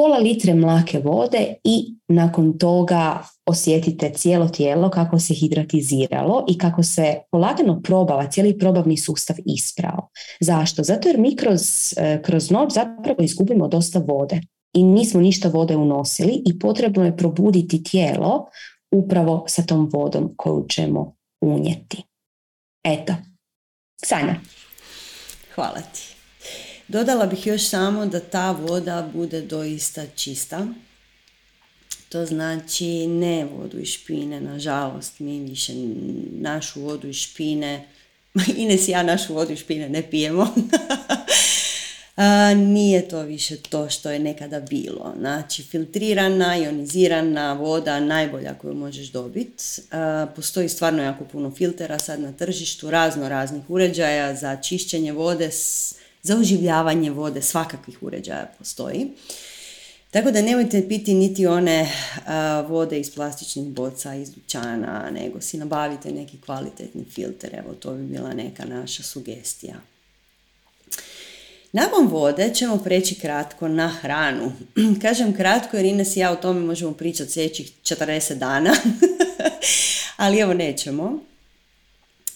pola litre mlake vode i nakon toga osjetite cijelo tijelo kako se hidratiziralo i kako se polagano probava, cijeli probavni sustav isprao. Zašto? Zato jer mi kroz, e, kroz noć zapravo izgubimo dosta vode i nismo ništa vode unosili i potrebno je probuditi tijelo upravo sa tom vodom koju ćemo unijeti. Eto, Sanja. Hvala ti. Dodala bih još samo da ta voda bude doista čista. To znači ne vodu iz špine, nažalost, mi više našu vodu iz špine, <laughs> Ines i ja našu vodu iz špine ne pijemo. <laughs> A, nije to više to što je nekada bilo. Znači, filtrirana, ionizirana voda, najbolja koju možeš dobiti. Postoji stvarno jako puno filtera sad na tržištu, razno raznih uređaja za čišćenje vode s za oživljavanje vode svakakvih uređaja postoji. Tako da nemojte piti niti one vode iz plastičnih boca, iz dućana, nego si nabavite neki kvalitetni filter. Evo, to bi bila neka naša sugestija. Nakon vode ćemo preći kratko na hranu. <clears throat> Kažem kratko jer Ines i ja o tome možemo pričati sljedećih 40 dana, <laughs> ali evo nećemo.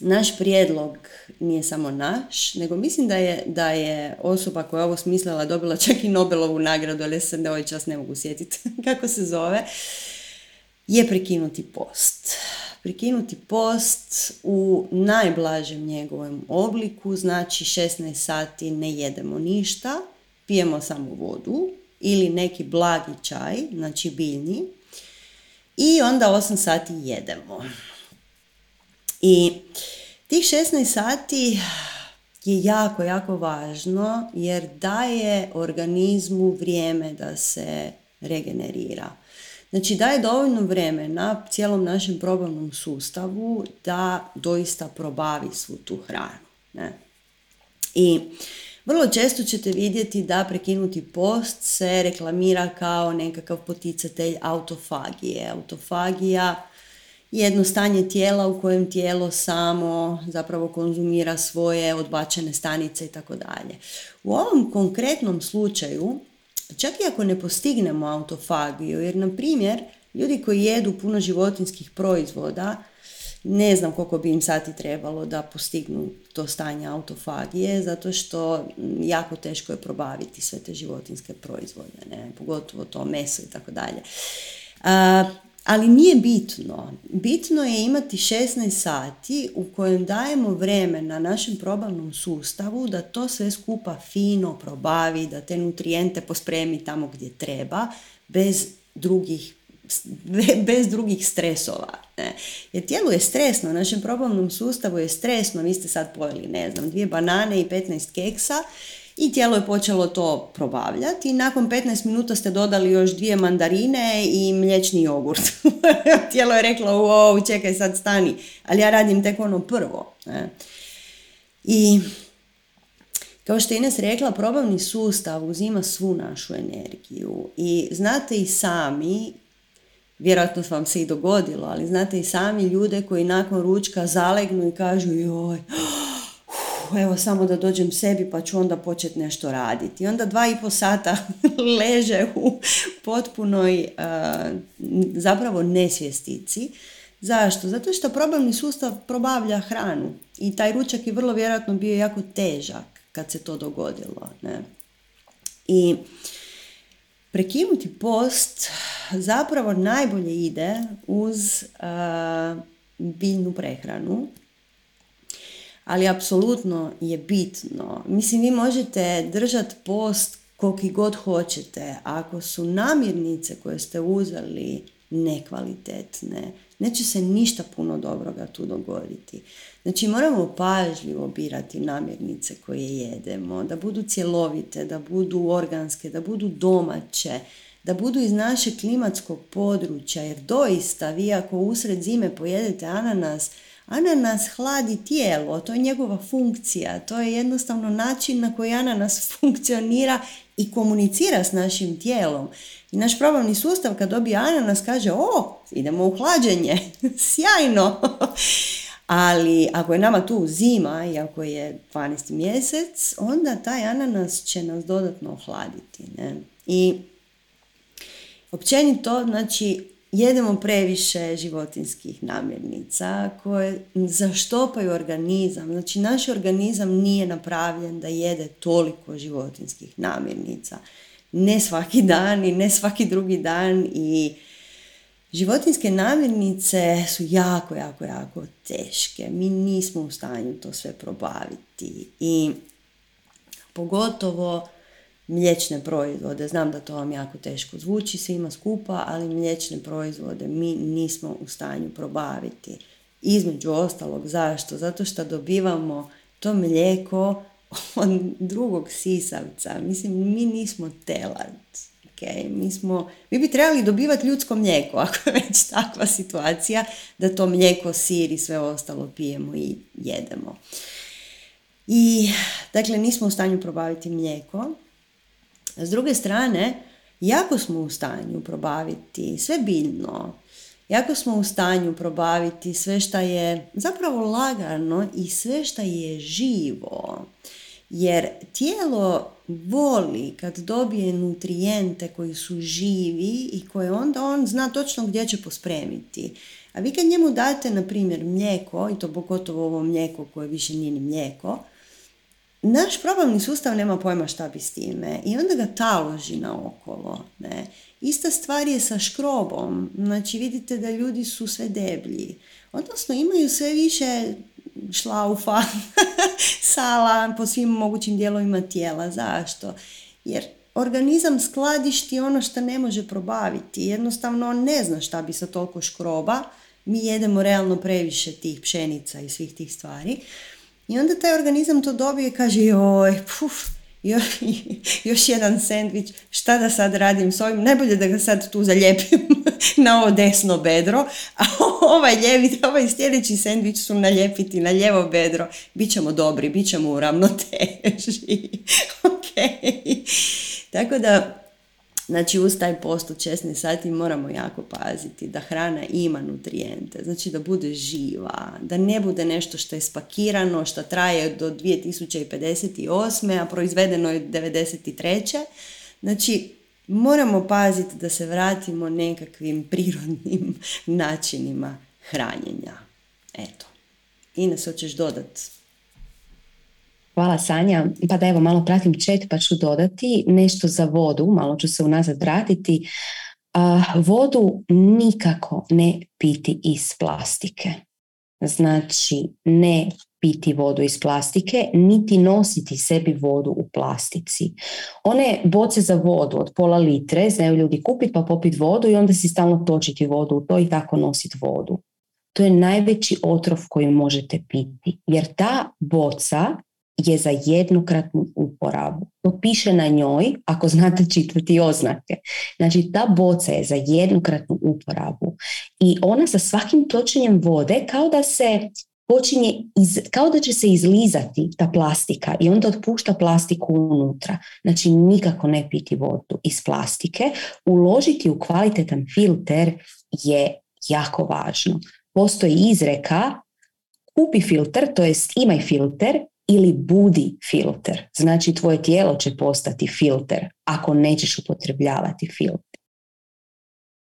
Naš prijedlog nije samo naš, nego mislim da je, da je osoba koja je ovo smislila dobila čak i Nobelovu nagradu, ali se ovaj čas ne mogu sjetiti <laughs> kako se zove, je prekinuti post. Prekinuti post u najblažem njegovom obliku, znači 16 sati ne jedemo ništa, pijemo samo vodu ili neki blagi čaj, znači biljni, i onda 8 sati jedemo. I Tih 16 sati je jako, jako važno jer daje organizmu vrijeme da se regenerira. Znači daje dovoljno vremena cijelom našem probavnom sustavu da doista probavi svu tu hranu. Ne? I vrlo često ćete vidjeti da prekinuti post se reklamira kao nekakav poticatelj autofagije. Autofagija jedno stanje tijela u kojem tijelo samo zapravo konzumira svoje odbačene stanice i tako dalje. U ovom konkretnom slučaju čak i ako ne postignemo autofagiju, jer na primjer ljudi koji jedu puno životinskih proizvoda, ne znam koliko bi im sati trebalo da postignu to stanje autofagije, zato što jako teško je probaviti sve te životinske proizvode, ne? pogotovo to meso i tako dalje. Ali nije bitno. Bitno je imati 16 sati u kojem dajemo vremena našem probavnom sustavu da to sve skupa fino probavi, da te nutrijente pospremi tamo gdje treba, bez drugih <laughs> bez drugih stresova. Ne. Jer tijelu je stresno, našem probavnom sustavu je stresno, vi ste sad pojeli, ne znam, dvije banane i 15 keksa i tijelo je počelo to probavljati i nakon 15 minuta ste dodali još dvije mandarine i mliječni jogurt. <laughs> tijelo je reklo, wow, čekaj sad stani, ali ja radim tek ono prvo. I kao što je Ines rekla, probavni sustav uzima svu našu energiju i znate i sami, vjerojatno vam se i dogodilo, ali znate i sami ljude koji nakon ručka zalegnu i kažu joj, evo samo da dođem sebi pa ću onda početi nešto raditi. I onda dva i po sata <laughs> leže u potpunoj zapravo nesvjestici. Zašto? Zato što probavni sustav probavlja hranu i taj ručak je vrlo vjerojatno bio jako težak kad se to dogodilo. Ne? I prekinuti post zapravo najbolje ide uz biljnu prehranu ali apsolutno je bitno. Mislim, vi možete držati post koliki god hoćete. Ako su namirnice koje ste uzeli nekvalitetne, neće se ništa puno dobroga tu dogoditi. Znači moramo pažljivo birati namirnice koje jedemo, da budu cjelovite, da budu organske, da budu domaće, da budu iz našeg klimatskog područja, jer doista vi ako usred zime pojedete ananas, Ananas hladi tijelo, to je njegova funkcija, to je jednostavno način na koji ananas <laughs> funkcionira i komunicira s našim tijelom. I naš probavni sustav kad dobije ananas kaže, o, idemo u hlađenje, <laughs> sjajno. <laughs> Ali ako je nama tu zima i ako je 12. mjesec, onda taj ananas će nas dodatno ohladiti. Ne? I općenito, znači, jedemo previše životinskih namirnica koje zaštopaju organizam. Znači, naš organizam nije napravljen da jede toliko životinskih namirnica. Ne svaki dan i ne svaki drugi dan i životinske namirnice su jako, jako, jako teške. Mi nismo u stanju to sve probaviti i pogotovo mliječne proizvode. Znam da to vam jako teško zvuči svima skupa, ali mliječne proizvode mi nismo u stanju probaviti. Između ostalog, zašto? Zato što dobivamo to mlijeko <laughs> od drugog sisavca. Mislim, mi nismo telac. Okay? Mi, smo, mi bi trebali dobivati ljudsko mlijeko, <laughs> ako je već takva situacija, da to mlijeko, sir i sve ostalo pijemo i jedemo. I, dakle, nismo u stanju probaviti mlijeko, s druge strane, jako smo u stanju probaviti sve biljno, jako smo u stanju probaviti sve što je zapravo lagano i sve što je živo. Jer tijelo voli kad dobije nutrijente koji su živi i koje onda on zna točno gdje će pospremiti. A vi kad njemu date, na primjer, mlijeko, i to pogotovo ovo mlijeko koje više nije ni mlijeko, naš probavni sustav nema pojma šta bi s time i onda ga taloži naokolo. Ne? Ista stvar je sa škrobom. Znači vidite da ljudi su sve deblji. Odnosno imaju sve više šlaufa, <laughs> sala po svim mogućim dijelovima tijela. Zašto? Jer organizam skladišti ono što ne može probaviti. Jednostavno on ne zna šta bi sa toliko škroba. Mi jedemo realno previše tih pšenica i svih tih stvari. I onda taj organizam to dobije i kaže joj, puf, još, još jedan sendvič, šta da sad radim s ovim, najbolje da ga sad tu zalijepim <laughs> na ovo desno bedro, a ovaj ljevi, ovaj sljedeći sendvič su naljepiti na lijevo bedro, bit ćemo dobri, bit ćemo u ravnoteži. <laughs> ok. Tako da, Znači uz taj post od 16 sati moramo jako paziti da hrana ima nutrijente, znači da bude živa, da ne bude nešto što je spakirano, što traje do 2058. a proizvedeno je 93. Znači, moramo paziti da se vratimo nekakvim <laughs> prirodnim načinima hranjenja. Eto. Ines, hoćeš dodat? Hvala Sanja. Pa da evo malo pratim chat pa ću dodati nešto za vodu, malo ću se unazad vratiti. vodu nikako ne piti iz plastike. Znači ne piti vodu iz plastike, niti nositi sebi vodu u plastici. One boce za vodu od pola litre znaju ljudi kupiti pa popiti vodu i onda si stalno točiti vodu u to i tako nositi vodu. To je najveći otrov koji možete piti, jer ta boca je za jednokratnu uporabu. To piše na njoj, ako znate čitati oznake. Znači, ta boca je za jednokratnu uporabu i ona sa svakim točenjem vode kao da se počinje, iz, kao da će se izlizati ta plastika i onda otpušta plastiku unutra. Znači, nikako ne piti vodu iz plastike. Uložiti u kvalitetan filter je jako važno. Postoji izreka kupi filter, to jest imaj filter ili budi filter. Znači tvoje tijelo će postati filter ako nećeš upotrebljavati filter.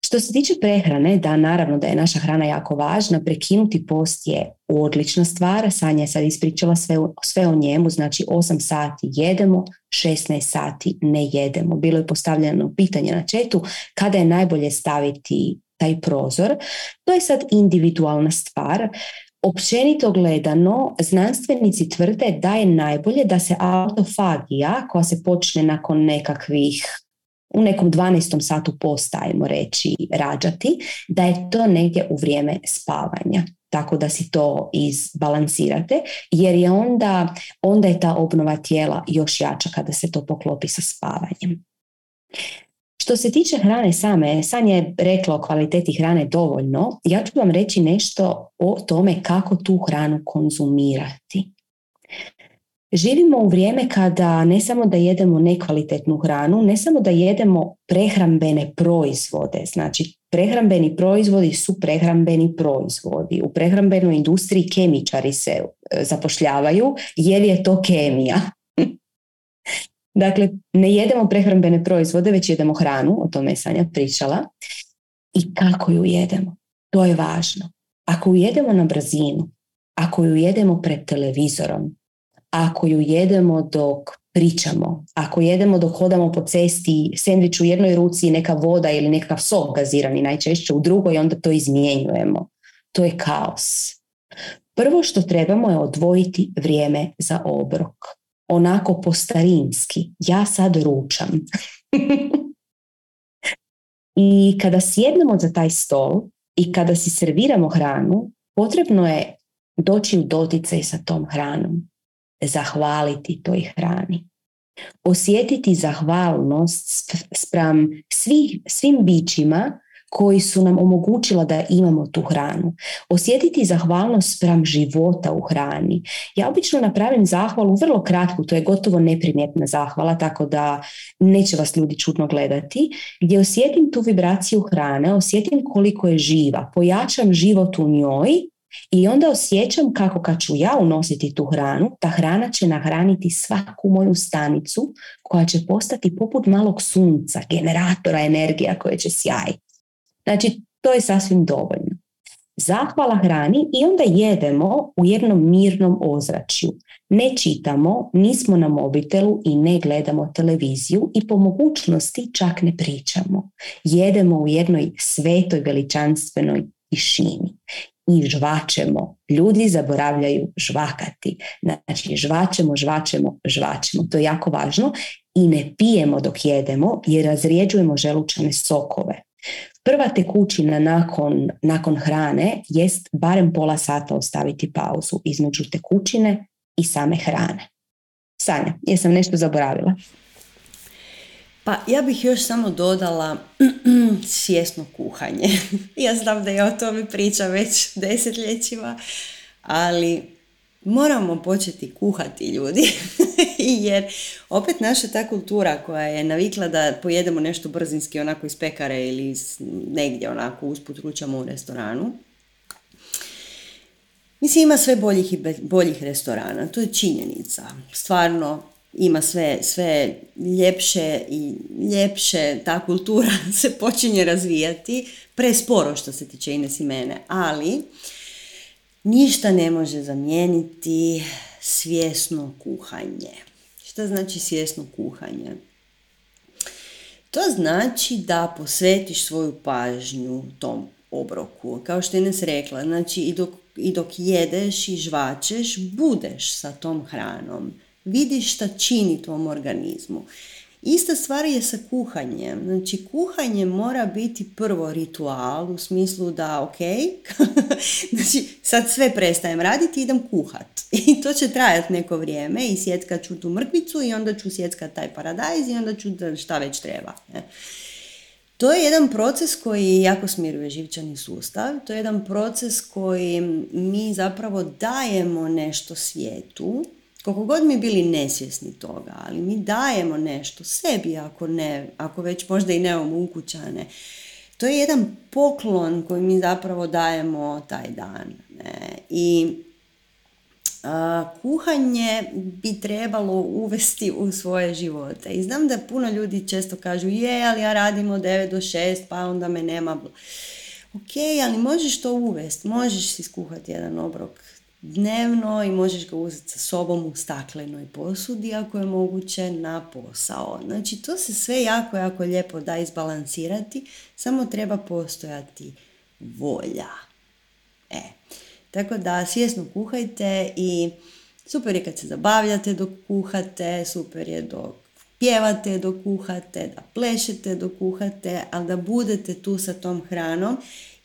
Što se tiče prehrane, da naravno da je naša hrana jako važna, prekinuti post je odlična stvar, Sanja je sad ispričala sve, sve o njemu, znači 8 sati jedemo, 16 sati ne jedemo. Bilo je postavljeno pitanje na četu kada je najbolje staviti taj prozor. To je sad individualna stvar. Općenito gledano, znanstvenici tvrde da je najbolje da se autofagija koja se počne nakon nekakvih u nekom 12. satu postajemo reći rađati, da je to negdje u vrijeme spavanja. Tako da si to izbalansirate, jer je onda, onda je ta obnova tijela još jača kada se to poklopi sa spavanjem. Što se tiče hrane same, Sanja je rekla o kvaliteti hrane dovoljno. Ja ću vam reći nešto o tome kako tu hranu konzumirati. Živimo u vrijeme kada ne samo da jedemo nekvalitetnu hranu, ne samo da jedemo prehrambene proizvode, znači prehrambeni proizvodi su prehrambeni proizvodi. U prehrambenoj industriji kemičari se e, zapošljavaju jer je to kemija. Dakle, ne jedemo prehrambene proizvode, već jedemo hranu, o tome je Sanja pričala. I kako ju jedemo? To je važno. Ako ju jedemo na brzinu, ako ju jedemo pred televizorom, ako ju jedemo dok pričamo, ako jedemo dok hodamo po cesti, sendvič u jednoj ruci i neka voda ili nekakav sok gazirani najčešće u drugoj, onda to izmjenjujemo. To je kaos. Prvo što trebamo je odvojiti vrijeme za obrok onako po starinski. Ja sad ručam. <laughs> I kada sjednemo za taj stol i kada si serviramo hranu, potrebno je doći u doticaj sa tom hranom, zahvaliti toj hrani. Osjetiti zahvalnost spram svim bićima koji su nam omogućila da imamo tu hranu. Osjetiti zahvalnost spram života u hrani. Ja obično napravim zahvalu vrlo kratku, to je gotovo neprimjetna zahvala, tako da neće vas ljudi čudno gledati, gdje osjetim tu vibraciju hrane, osjetim koliko je živa, pojačam život u njoj i onda osjećam kako kad ću ja unositi tu hranu, ta hrana će nahraniti svaku moju stanicu koja će postati poput malog sunca, generatora energija koje će sjajiti. Znači, to je sasvim dovoljno. Zahvala hrani i onda jedemo u jednom mirnom ozračju. Ne čitamo, nismo na mobitelu i ne gledamo televiziju i po mogućnosti čak ne pričamo. Jedemo u jednoj svetoj veličanstvenoj tišini i žvačemo. Ljudi zaboravljaju žvakati. Znači žvačemo, žvačemo, žvačemo. To je jako važno i ne pijemo dok jedemo jer razrijeđujemo želučane sokove. Prva tekućina nakon, nakon hrane jest barem pola sata ostaviti pauzu između tekućine i same hrane. Sanja, jesam nešto zaboravila? Pa ja bih još samo dodala <clears throat> svjesno kuhanje. <laughs> ja znam da ja o tome pričam već desetljećima, ali moramo početi kuhati ljudi <laughs> jer opet naša ta kultura koja je navikla da pojedemo nešto brzinski onako iz pekare ili negdje onako usput ručamo u restoranu. Mislim, ima sve boljih i boljih restorana, to je činjenica. Stvarno, ima sve, sve ljepše i ljepše, ta kultura <laughs> se počinje razvijati, presporo što se tiče Ines i mene, ali ništa ne može zamijeniti svjesno kuhanje. Što znači svjesno kuhanje? To znači da posvetiš svoju pažnju tom obroku. Kao što je Ines rekla, znači i dok, i dok jedeš i žvačeš, budeš sa tom hranom. Vidiš šta čini tvom organizmu. Ista stvar je sa kuhanjem. Znači, kuhanje mora biti prvo ritual u smislu da, ok, <laughs> znači sad sve prestajem raditi i idem kuhat. <laughs> I to će trajati neko vrijeme i sjeckat ću tu mrkvicu i onda ću sjeckat taj paradajz i onda ću šta već treba. To je jedan proces koji jako smiruje živčani sustav. To je jedan proces koji mi zapravo dajemo nešto svijetu koliko god mi bili nesvjesni toga, ali mi dajemo nešto sebi ako ne, ako već možda i nemamo ukućane. To je jedan poklon koji mi zapravo dajemo taj dan. Ne? I a, kuhanje bi trebalo uvesti u svoje živote. I znam da puno ljudi često kažu je, ali ja radim od 9 do 6, pa onda me nema. Ok, ali možeš to uvesti. Možeš si skuhati jedan obrok dnevno i možeš ga uzeti sa sobom u staklenoj posudi ako je moguće na posao. Znači to se sve jako, jako lijepo da izbalansirati, samo treba postojati volja. E, tako da svjesno kuhajte i super je kad se zabavljate dok kuhate, super je dok pjevate dok kuhate, da plešete dok kuhate, ali da budete tu sa tom hranom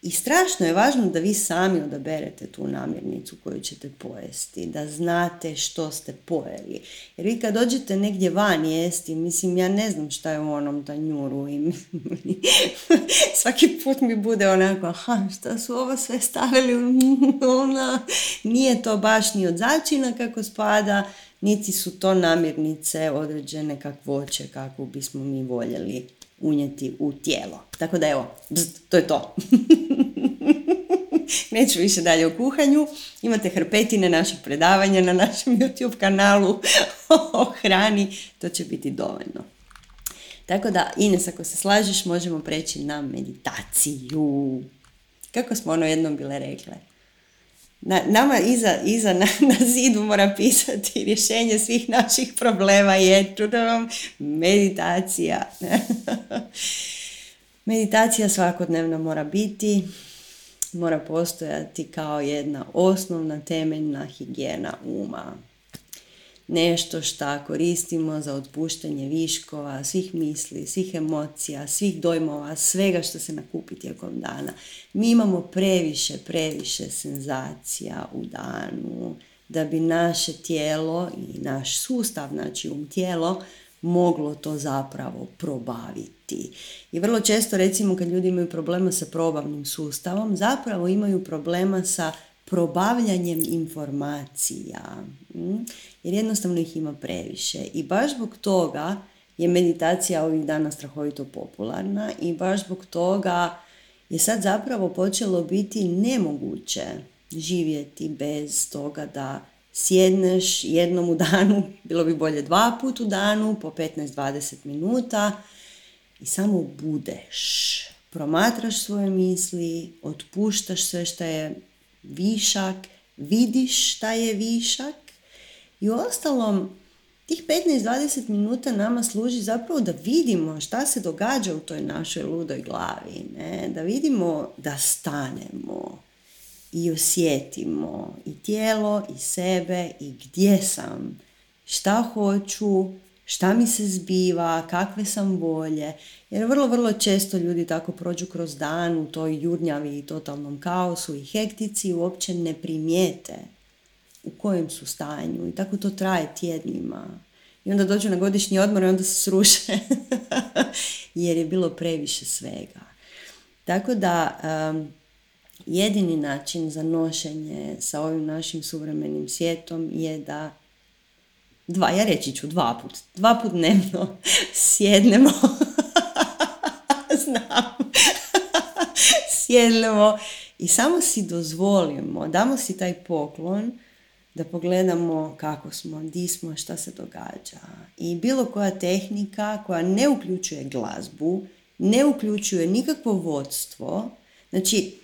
i strašno je važno da vi sami odaberete tu namirnicu koju ćete pojesti, da znate što ste pojeli. Jer vi kad dođete negdje van jesti, mislim, ja ne znam šta je u onom tanjuru i <laughs> svaki put mi bude onako, aha, šta su ovo sve stavili, <laughs> ona, nije to baš ni od začina kako spada, niti su to namirnice određene kakvoće kako bismo mi voljeli unijeti u tijelo. Tako da evo, to je to. <laughs> Neću više dalje o kuhanju. Imate hrpetine naših predavanja na našem YouTube kanalu <laughs> o hrani. To će biti dovoljno. Tako da, Ines, ako se slažeš, možemo preći na meditaciju. Kako smo ono jednom bile rekle? Na, nama iza, iza na, <laughs> na, zidu mora pisati rješenje svih naših problema je vam meditacija. <laughs> meditacija svakodnevno mora biti, mora postojati kao jedna osnovna temeljna higijena uma nešto što koristimo za otpuštanje viškova, svih misli, svih emocija, svih dojmova, svega što se nakupi tijekom dana. Mi imamo previše, previše senzacija u danu da bi naše tijelo i naš sustav, znači um tijelo, moglo to zapravo probaviti. I vrlo često recimo kad ljudi imaju problema sa probavnim sustavom, zapravo imaju problema sa probavljanjem informacija. Jer jednostavno ih ima previše. I baš zbog toga je meditacija ovih dana strahovito popularna i baš zbog toga je sad zapravo počelo biti nemoguće živjeti bez toga da sjedneš jednom u danu, <laughs> bilo bi bolje dva put u danu, po 15-20 minuta i samo budeš. Promatraš svoje misli, otpuštaš sve što je višak, vidiš šta je višak i u ostalom tih 15-20 minuta nama služi zapravo da vidimo šta se događa u toj našoj ludoj glavi, ne? da vidimo da stanemo i osjetimo i tijelo i sebe i gdje sam, šta hoću, šta mi se zbiva, kakve sam volje. Jer vrlo, vrlo često ljudi tako prođu kroz dan u toj jurnjavi i totalnom kaosu i hektici uopće ne primijete u kojem su stanju i tako to traje tjednima. I onda dođu na godišnji odmor i onda se sruše <laughs> jer je bilo previše svega. Tako da jedini način za nošenje sa ovim našim suvremenim svijetom je da dva, ja reći ću dva put, dva put dnevno <laughs> sjednemo, <laughs> znam, sjednemo i samo si dozvolimo, damo si taj poklon da pogledamo kako smo, di smo, šta se događa. I bilo koja tehnika koja ne uključuje glazbu, ne uključuje nikakvo vodstvo, znači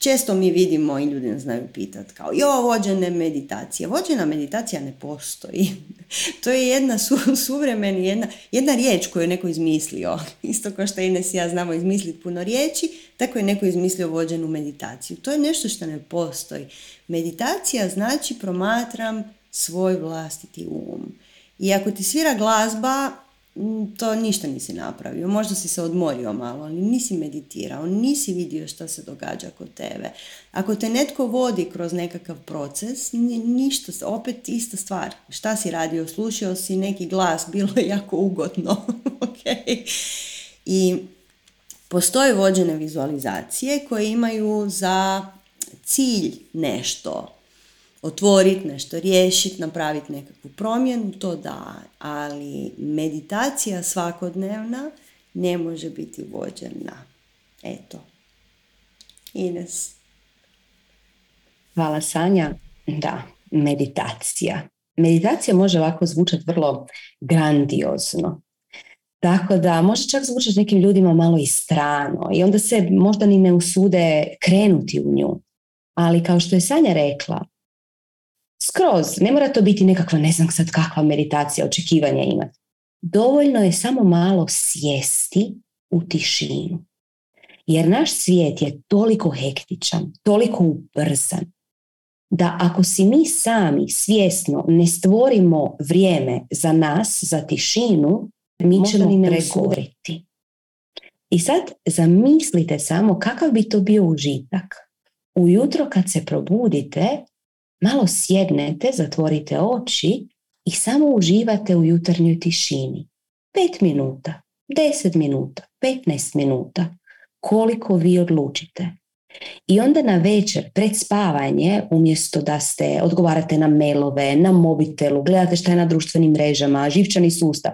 često mi vidimo i ljudi nas znaju pitati kao jo, vođene meditacije. Vođena meditacija ne postoji. <laughs> to je jedna su, <laughs> suvremena, jedna, jedna riječ koju je neko izmislio. <laughs> Isto kao što Ines i ja znamo izmisliti puno riječi, tako je neko izmislio vođenu meditaciju. To je nešto što ne postoji. Meditacija znači promatram svoj vlastiti um. I ako ti svira glazba, to ništa nisi napravio. Možda si se odmorio malo, ali nisi meditirao, nisi vidio što se događa kod tebe. Ako te netko vodi kroz nekakav proces, ništa, opet ista stvar. Šta si radio? Slušao si neki glas, <laughs> bilo je jako ugodno. <laughs> okay. I postoje vođene vizualizacije koje imaju za cilj nešto otvoriti, nešto riješiti, napraviti nekakvu promjenu, to da, ali meditacija svakodnevna ne može biti vođena. Eto. Ines. Hvala Sanja. Da, meditacija. Meditacija može ovako zvučati vrlo grandiozno. Tako da može čak zvučati nekim ljudima malo i strano i onda se možda ni ne usude krenuti u nju. Ali kao što je Sanja rekla, Skroz, ne mora to biti nekakva, ne znam sad kakva meditacija, očekivanja imati. Dovoljno je samo malo sjesti u tišinu. Jer naš svijet je toliko hektičan, toliko ubrzan, da ako si mi sami svjesno ne stvorimo vrijeme za nas, za tišinu, mi ćemo pregoriti. I sad zamislite samo kakav bi to bio užitak. Ujutro kad se probudite, malo sjednete, zatvorite oči i samo uživate u jutarnjoj tišini. Pet minuta, deset minuta, petnaest minuta, koliko vi odlučite. I onda na večer, pred spavanje, umjesto da ste odgovarate na mailove, na mobitelu, gledate šta je na društvenim mrežama, živčani sustav,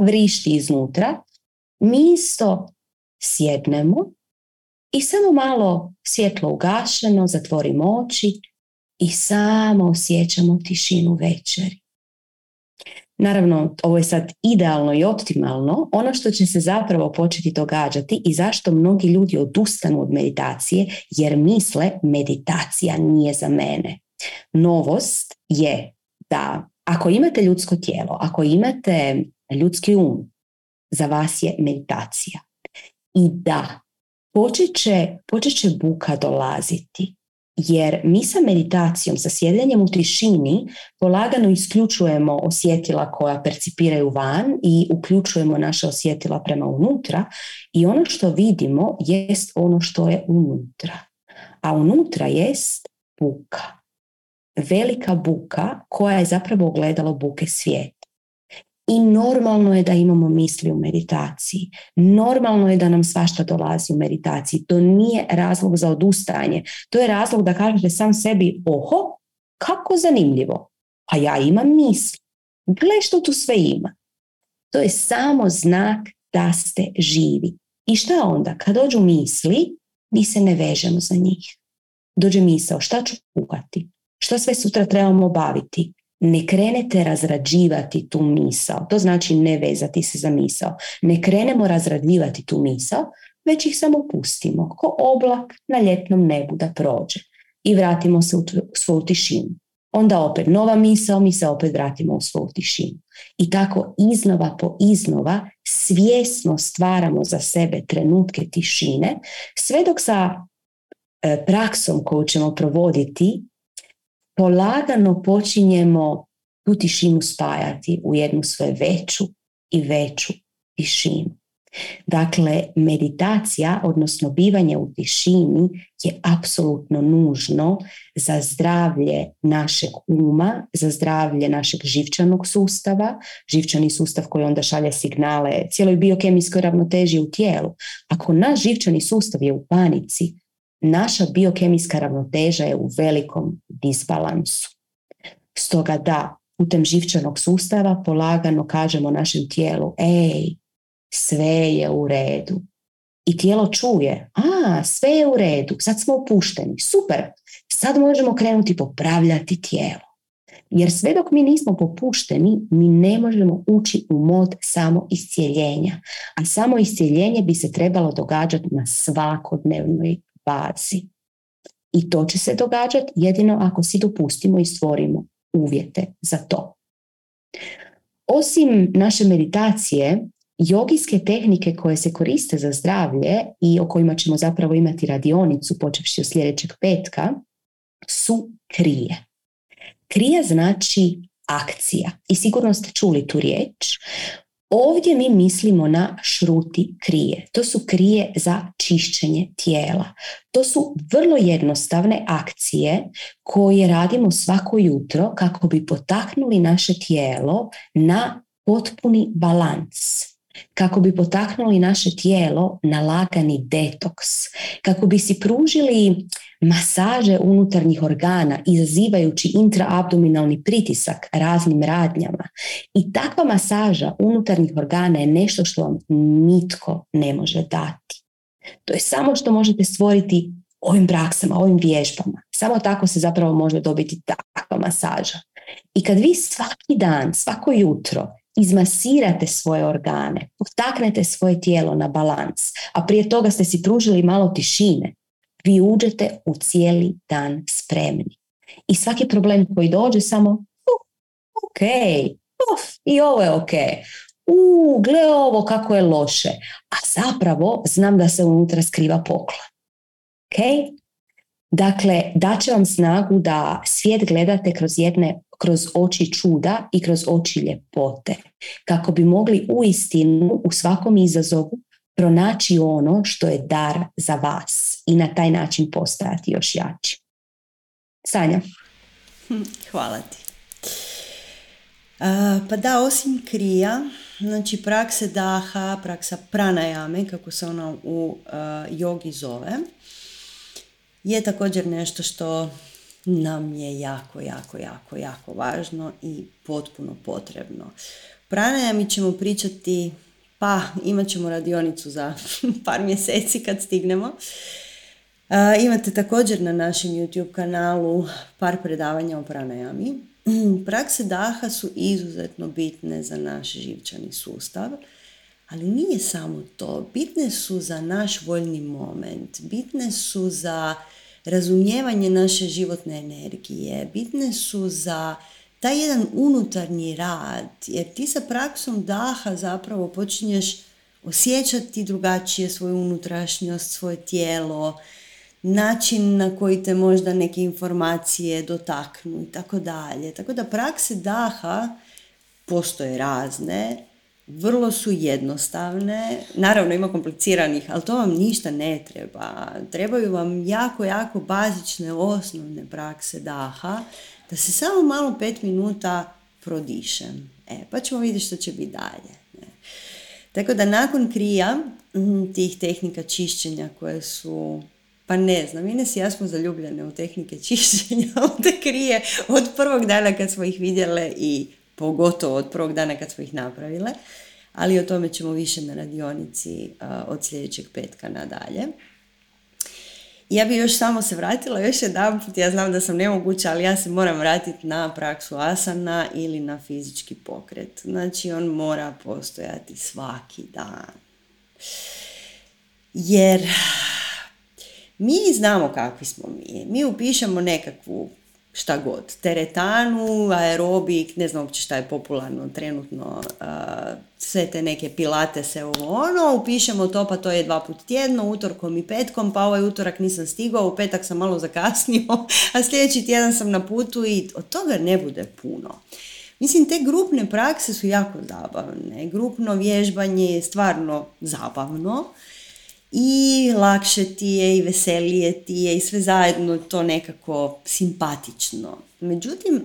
vrišti iznutra, mi isto sjednemo i samo malo svjetlo ugašeno, zatvorimo oči i samo osjećamo tišinu večeri. Naravno, ovo je sad idealno i optimalno. Ono što će se zapravo početi događati i zašto mnogi ljudi odustanu od meditacije jer misle meditacija nije za mene. Novost je da ako imate ljudsko tijelo, ako imate ljudski um, za vas je meditacija. I da, počet će, počet će buka dolaziti jer mi sa meditacijom, sa sjedenjem u tišini, polagano isključujemo osjetila koja percipiraju van i uključujemo naše osjetila prema unutra i ono što vidimo jest ono što je unutra. A unutra jest buka. Velika buka koja je zapravo ogledalo buke svijeta. I normalno je da imamo misli u meditaciji. Normalno je da nam svašta dolazi u meditaciji. To nije razlog za odustajanje. To je razlog da kažete sam sebi, oho, kako zanimljivo. A ja imam misli. Gle što tu sve ima. To je samo znak da ste živi. I šta onda? Kad dođu misli, mi se ne vežemo za njih. Dođe misao, šta ću kuhati? Što sve sutra trebamo obaviti? Ne krenete razrađivati tu misao, to znači ne vezati se za misao, ne krenemo razrađivati tu misao, već ih samo pustimo, ko oblak na ljetnom nebu da prođe i vratimo se u svoju tišinu. Onda opet nova misao, mi se opet vratimo u svoju tišinu. I tako iznova po iznova svjesno stvaramo za sebe trenutke tišine, sve dok sa e, praksom koju ćemo provoditi polagano počinjemo tu tišinu spajati u jednu sve veću i veću tišinu. Dakle, meditacija, odnosno bivanje u tišini je apsolutno nužno za zdravlje našeg uma, za zdravlje našeg živčanog sustava, živčani sustav koji onda šalje signale cijeloj biokemijskoj ravnoteži u tijelu. Ako naš živčani sustav je u panici, naša biokemijska ravnoteža je u velikom disbalansu. Stoga da, putem živčanog sustava polagano kažemo našem tijelu, ej, sve je u redu. I tijelo čuje, a, sve je u redu, sad smo opušteni, super, sad možemo krenuti popravljati tijelo. Jer sve dok mi nismo popušteni, mi ne možemo ući u mod samo iscijeljenja. A samo iscijeljenje bi se trebalo događati na svakodnevnoj bazi. I to će se događati jedino ako si dopustimo i stvorimo uvjete za to. Osim naše meditacije, jogijske tehnike koje se koriste za zdravlje i o kojima ćemo zapravo imati radionicu počevši od sljedećeg petka su krije. Krija znači akcija i sigurno ste čuli tu riječ. Ovdje mi mislimo na šruti krije. To su krije za čišćenje tijela. To su vrlo jednostavne akcije koje radimo svako jutro kako bi potaknuli naše tijelo na potpuni balans kako bi potaknuli naše tijelo na lagani detoks, kako bi si pružili masaže unutarnjih organa izazivajući intraabdominalni pritisak raznim radnjama. I takva masaža unutarnjih organa je nešto što vam nitko ne može dati. To je samo što možete stvoriti ovim praksama, ovim vježbama. Samo tako se zapravo može dobiti takva masaža. I kad vi svaki dan, svako jutro izmasirate svoje organe, potaknete svoje tijelo na balans, a prije toga ste si pružili malo tišine, vi uđete u cijeli dan spremni. I svaki problem koji dođe samo, uh, ok, uf, i ovo je ok, u, gle ovo kako je loše, a zapravo znam da se unutra skriva poklon. Ok? Dakle, daće vam snagu da svijet gledate kroz jedne kroz oči čuda i kroz oči ljepote, kako bi mogli u istinu u svakom izazovu pronaći ono što je dar za vas i na taj način postajati još jači. Sanja. <laughs> Hvala ti. pa da, osim krija, znači prakse daha, praksa pranajame, kako se ona u jogi zove, je također nešto što nam je jako, jako, jako, jako važno i potpuno potrebno. mi ćemo pričati, pa imat ćemo radionicu za <laughs> par mjeseci kad stignemo. Imate također na našem YouTube kanalu par predavanja o pranajami. <clears throat> Prakse daha su izuzetno bitne za naš živčani sustav, ali nije samo to. Bitne su za naš voljni moment, bitne su za razumijevanje naše životne energije, bitne su za taj jedan unutarnji rad, jer ti sa praksom daha zapravo počinješ osjećati drugačije svoju unutrašnjost, svoje tijelo, način na koji te možda neke informacije dotaknu i tako dalje. Tako da prakse daha postoje razne, vrlo su jednostavne, naravno ima kompliciranih, ali to vam ništa ne treba. Trebaju vam jako, jako bazične osnovne prakse daha, da se samo malo pet minuta prodišem. E, pa ćemo vidjeti što će biti dalje. Ne. Tako da nakon krija, tih tehnika čišćenja koje su pa ne znam, Ines i ja smo zaljubljene u tehnike čišćenja, <laughs> te krije od prvog dana kad smo ih vidjele i pogotovo od prvog dana kad smo ih napravile, ali o tome ćemo više na radionici od sljedećeg petka nadalje. Ja bi još samo se vratila još jedan put, ja znam da sam nemoguća, ali ja se moram vratiti na praksu asana ili na fizički pokret. Znači on mora postojati svaki dan. Jer mi znamo kakvi smo mi. Mi upišemo nekakvu šta god, teretanu, aerobik, ne znam uopće šta je popularno trenutno, sve te neke pilate se ovo ono, upišemo to pa to je dva put tjedno, utorkom i petkom, pa ovaj utorak nisam stigao, u petak sam malo zakasnio, <laughs> a sljedeći tjedan sam na putu i od toga ne bude puno. Mislim, te grupne prakse su jako zabavne. Grupno vježbanje je stvarno zabavno i lakše ti je i veselije ti je i sve zajedno to nekako simpatično. Međutim,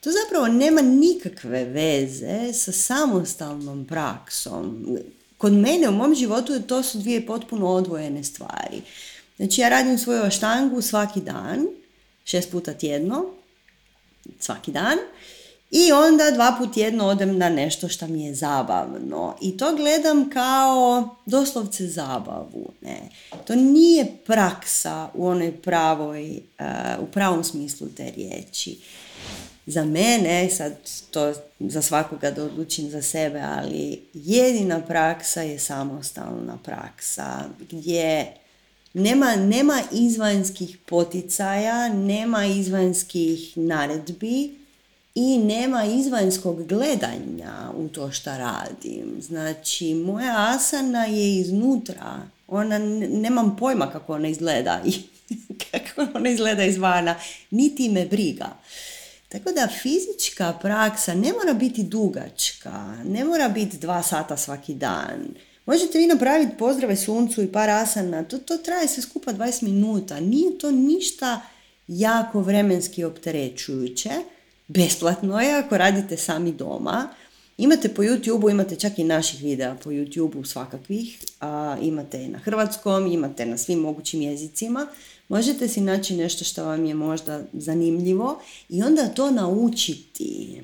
to zapravo nema nikakve veze sa samostalnom praksom. Kod mene u mom životu to su dvije potpuno odvojene stvari. Znači ja radim svoju štangu svaki dan, šest puta tjedno, svaki dan i onda dva put jedno odem na nešto što mi je zabavno. I to gledam kao doslovce zabavu. Ne. To nije praksa u onoj pravoj, uh, u pravom smislu te riječi. za mene, sad to za svakoga da odlučim za sebe, ali jedina praksa je samostalna praksa gdje nema, nema izvanjskih poticaja, nema izvanjskih naredbi i nema izvanjskog gledanja u to što radim. Znači, moja asana je iznutra. Ona, nemam pojma kako ona izgleda i <laughs> kako ona izgleda izvana, niti me briga. Tako da fizička praksa ne mora biti dugačka, ne mora biti dva sata svaki dan. Možete vi napraviti pozdrave suncu i par asana, to, to traje sve skupa 20 minuta. Nije to ništa jako vremenski opterećujuće. Besplatno je ako radite sami doma. Imate po YouTube-u, imate čak i naših videa po YouTube-u svakakvih. A, imate na hrvatskom, imate na svim mogućim jezicima. Možete si naći nešto što vam je možda zanimljivo i onda to naučiti.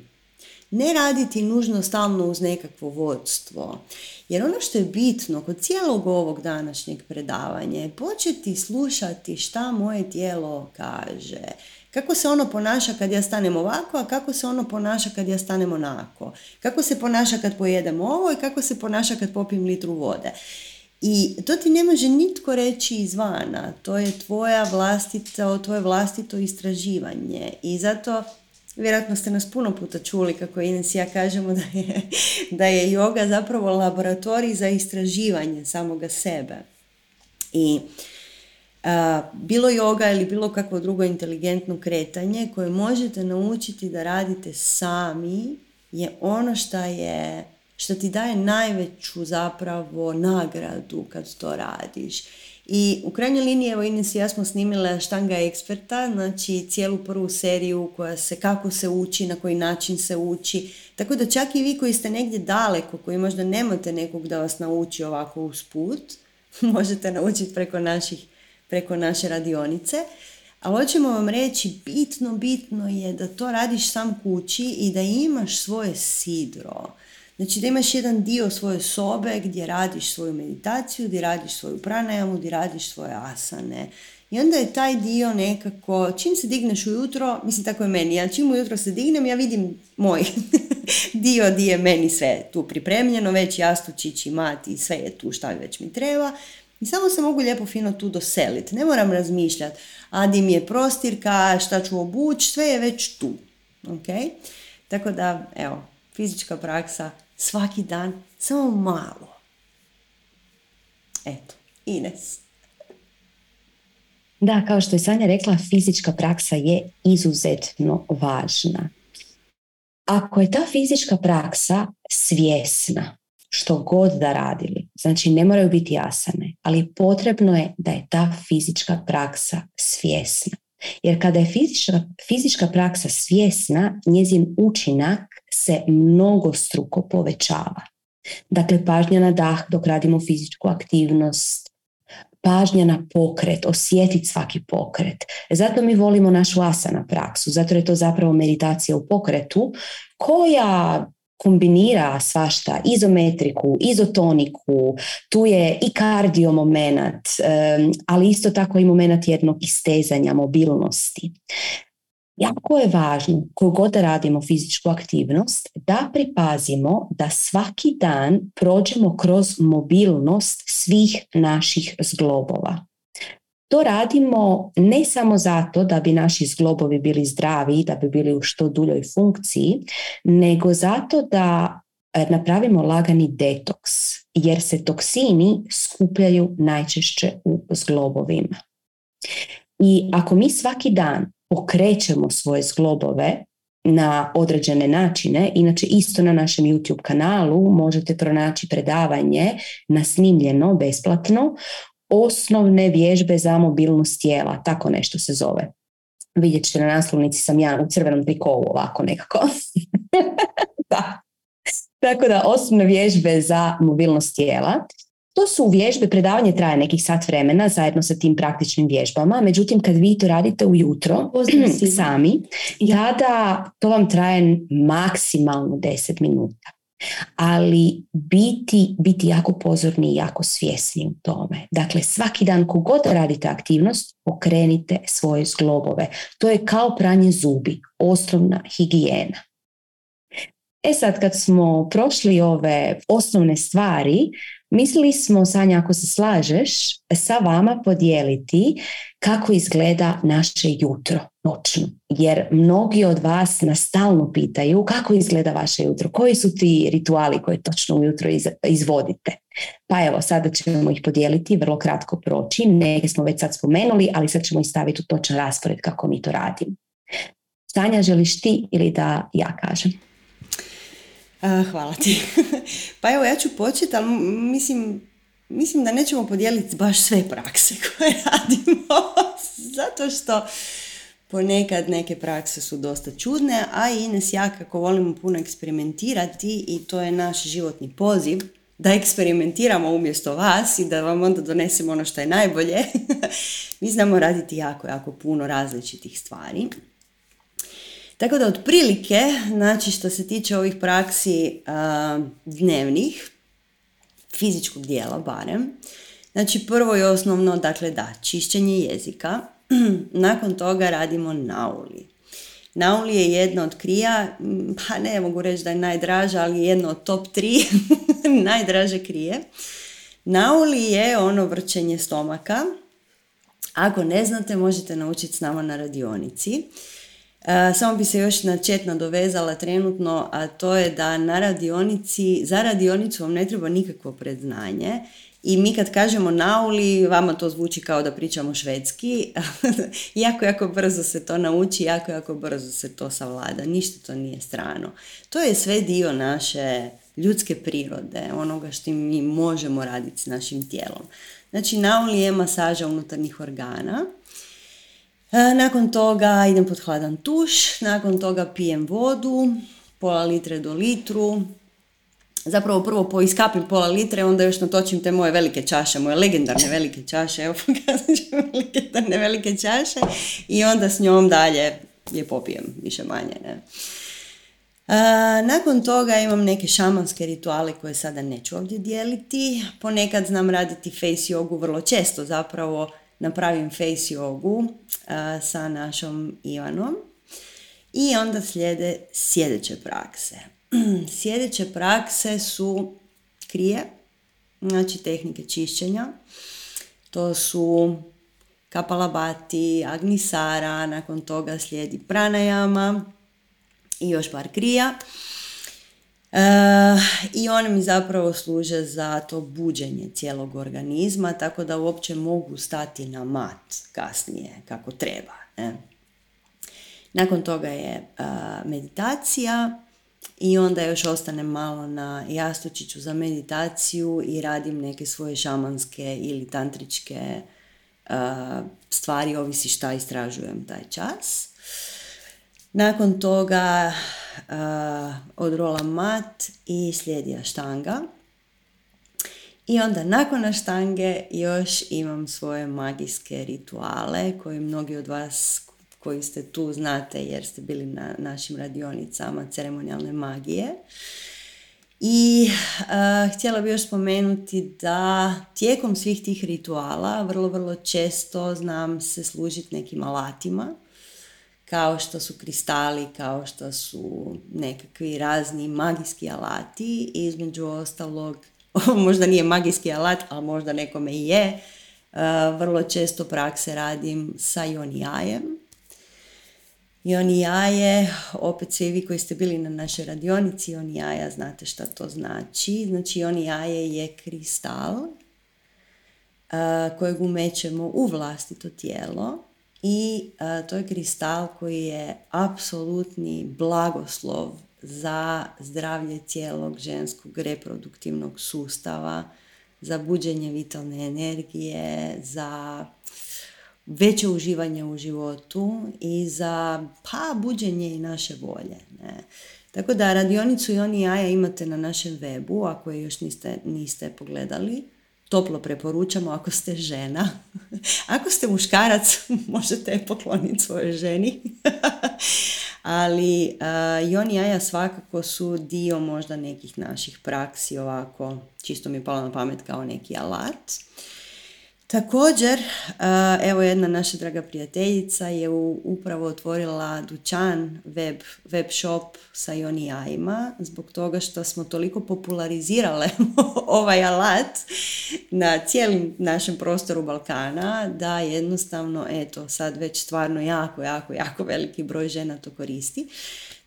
Ne raditi nužno stalno uz nekakvo vodstvo. Jer ono što je bitno kod cijelog ovog današnjeg predavanja je početi slušati šta moje tijelo kaže. Kako se ono ponaša kad ja stanem ovako, a kako se ono ponaša kad ja stanem onako. Kako se ponaša kad pojedem ovo i kako se ponaša kad popijem litru vode. I to ti ne može nitko reći izvana. To je tvoja vlastito, tvoje vlastito istraživanje. I zato Vjerojatno ste nas puno puta čuli kako Ines i ja kažemo da je, da je yoga zapravo laboratorij za istraživanje samoga sebe. I bilo yoga ili bilo kakvo drugo inteligentno kretanje koje možete naučiti da radite sami je ono što je što ti daje najveću zapravo nagradu kad to radiš. I u krajnjoj liniji, evo Ines i ja smo snimile štanga eksperta, znači cijelu prvu seriju koja se, kako se uči, na koji način se uči. Tako da čak i vi koji ste negdje daleko, koji možda nemate nekog da vas nauči ovako usput, <laughs> možete naučiti preko, naših, preko naše radionice. Ali hoćemo vam reći, bitno, bitno je da to radiš sam kući i da imaš svoje sidro. Znači da imaš jedan dio svoje sobe gdje radiš svoju meditaciju, gdje radiš svoju pranajamu, gdje radiš svoje asane. I onda je taj dio nekako, čim se digneš ujutro, mislim tako je meni, ja čim ujutro se dignem, ja vidim moj <laughs> dio gdje je meni sve tu pripremljeno, već jastučić i mat i sve je tu šta već mi treba. I samo se mogu lijepo fino tu doseliti. Ne moram razmišljati, a di mi je prostirka, šta ću obući, sve je već tu. Okay? Tako da, evo, fizička praksa svaki dan, samo malo. Eto, Ines. Da, kao što je Sanja rekla, fizička praksa je izuzetno važna. Ako je ta fizička praksa svjesna, što god da radili, znači ne moraju biti jasane, ali potrebno je da je ta fizička praksa svjesna. Jer kada je fizička, fizička praksa svjesna, njezin učinak se mnogo struko povećava. Dakle, pažnja na dah dok radimo fizičku aktivnost, pažnja na pokret, osjetiti svaki pokret. Zato mi volimo našu asana praksu, zato je to zapravo meditacija u pokretu koja kombinira svašta, izometriku, izotoniku, tu je i kardio moment, ali isto tako i moment jednog istezanja, mobilnosti. Jako je važno, kogod da radimo fizičku aktivnost, da pripazimo da svaki dan prođemo kroz mobilnost svih naših zglobova. To radimo ne samo zato da bi naši zglobovi bili zdravi, da bi bili u što duljoj funkciji, nego zato da e, napravimo lagani detoks, jer se toksini skupljaju najčešće u zglobovima. I ako mi svaki dan pokrećemo svoje zglobove na određene načine, inače isto na našem YouTube kanalu možete pronaći predavanje na snimljeno besplatno osnovne vježbe za mobilnost tijela, tako nešto se zove. Vidjet ćete na naslovnici sam ja u crvenom trikovu ovako nekako. <laughs> da. Tako da osnovne vježbe za mobilnost tijela. To su vježbe, predavanje traje nekih sat vremena zajedno sa tim praktičnim vježbama, međutim kad vi to radite ujutro <clears throat> sami, tada to vam traje maksimalno 10 minuta. Ali biti, biti jako pozorni i jako svjesni u tome. Dakle, svaki dan kogod radite aktivnost, okrenite svoje zglobove. To je kao pranje zubi, osnovna higijena. E sad, kad smo prošli ove osnovne stvari, mislili smo, Sanja, ako se slažeš, sa vama podijeliti kako izgleda naše jutro noćno. Jer mnogi od vas nas stalno pitaju kako izgleda vaše jutro, koji su ti rituali koje točno ujutro izvodite. Pa evo, sada ćemo ih podijeliti, vrlo kratko proći. Neke smo već sad spomenuli, ali sad ćemo ih staviti u točan raspored kako mi to radimo. Sanja, želiš ti ili da ja kažem? Hvala ti. <laughs> pa evo, ja ću početi, ali mislim, mislim da nećemo podijeliti baš sve prakse <laughs> koje radimo, zato što ponekad neke prakse su dosta čudne, a Ines ja kako volimo puno eksperimentirati i to je naš životni poziv, da eksperimentiramo umjesto vas i da vam onda donesemo ono što je najbolje. <laughs> Mi znamo raditi jako, jako puno različitih stvari. Tako da otprilike, znači što se tiče ovih praksi dnevnih, fizičkog dijela barem, znači prvo i osnovno, dakle da, čišćenje jezika, <clears throat> nakon toga radimo nauli. Nauli je jedna od krija, pa ne mogu reći da je najdraža, ali jedno od top tri <laughs> najdraže krije. Nauli je ono vrčenje stomaka. Ako ne znate, možete naučiti s nama na radionici. E, samo bi se još na čet nadovezala trenutno, a to je da na radionici, za radionicu vam ne treba nikakvo predznanje i mi kad kažemo nauli, vama to zvuči kao da pričamo švedski, <laughs> jako, jako brzo se to nauči, jako, jako brzo se to savlada, ništa to nije strano. To je sve dio naše ljudske prirode, onoga što mi možemo raditi s našim tijelom. Znači, nauli je masaža unutarnjih organa, nakon toga idem pod hladan tuš, nakon toga pijem vodu, pola litre do litru, zapravo prvo poiskapim pola litre, onda još natočim te moje velike čaše, moje legendarne velike čaše, evo <laughs> pokazat ću legendarne velike čaše i onda s njom dalje je popijem, više manje. Ne? E, nakon toga imam neke šamanske rituale koje sada neću ovdje dijeliti. Ponekad znam raditi face jogu vrlo često zapravo napravim face jogu sa našom Ivanom. I onda slijede sljedeće prakse. <clears throat> Sljedeće prakse su krije, znači tehnike čišćenja. To su kapalabati, agnisara, nakon toga slijedi pranajama i još par krija. E, I one mi zapravo služe za to buđenje cijelog organizma, tako da uopće mogu stati na mat kasnije kako treba. Ne? Nakon toga je e, meditacija i onda još ostanem malo na jastučiću za meditaciju i radim neke svoje šamanske ili tantričke uh, stvari, ovisi šta istražujem taj čas. Nakon toga uh, odrolam mat i slijedi štanga. I onda nakon aštange još imam svoje magijske rituale koje mnogi od vas koji ste tu znate jer ste bili na našim radionicama ceremonijalne magije. I uh, htjela bih još spomenuti da tijekom svih tih rituala vrlo, vrlo često znam se služiti nekim alatima kao što su kristali, kao što su nekakvi razni magijski alati između ostalog, <laughs> možda nije magijski alat, ali možda nekome i je, e, vrlo često prakse radim sa jonijajem. Jonijaje, opet svi vi koji ste bili na našoj radionici jonijaja znate šta to znači. Znači jonijaje je kristal uh, kojeg umećemo u vlastito tijelo i to je kristal koji je apsolutni blagoslov za zdravlje cijelog ženskog reproduktivnog sustava, za buđenje vitalne energije, za veće uživanje u životu i za pa buđenje i naše volje. Ne? Tako da radionicu i oni jaja imate na našem webu, ako je još niste, niste pogledali, toplo preporučamo ako ste žena. <laughs> ako ste muškarac, <laughs> možete je pokloniti svojoj ženi. <laughs> Ali uh, i on i jaja svakako su dio možda nekih naših praksi ovako, čisto mi je palo na pamet kao neki alat. Također, evo jedna naša draga prijateljica je upravo otvorila dućan web, web shop sa jajima zbog toga što smo toliko popularizirale <laughs> ovaj alat na cijelim našem prostoru Balkana da jednostavno, eto, sad već stvarno jako, jako, jako veliki broj žena to koristi.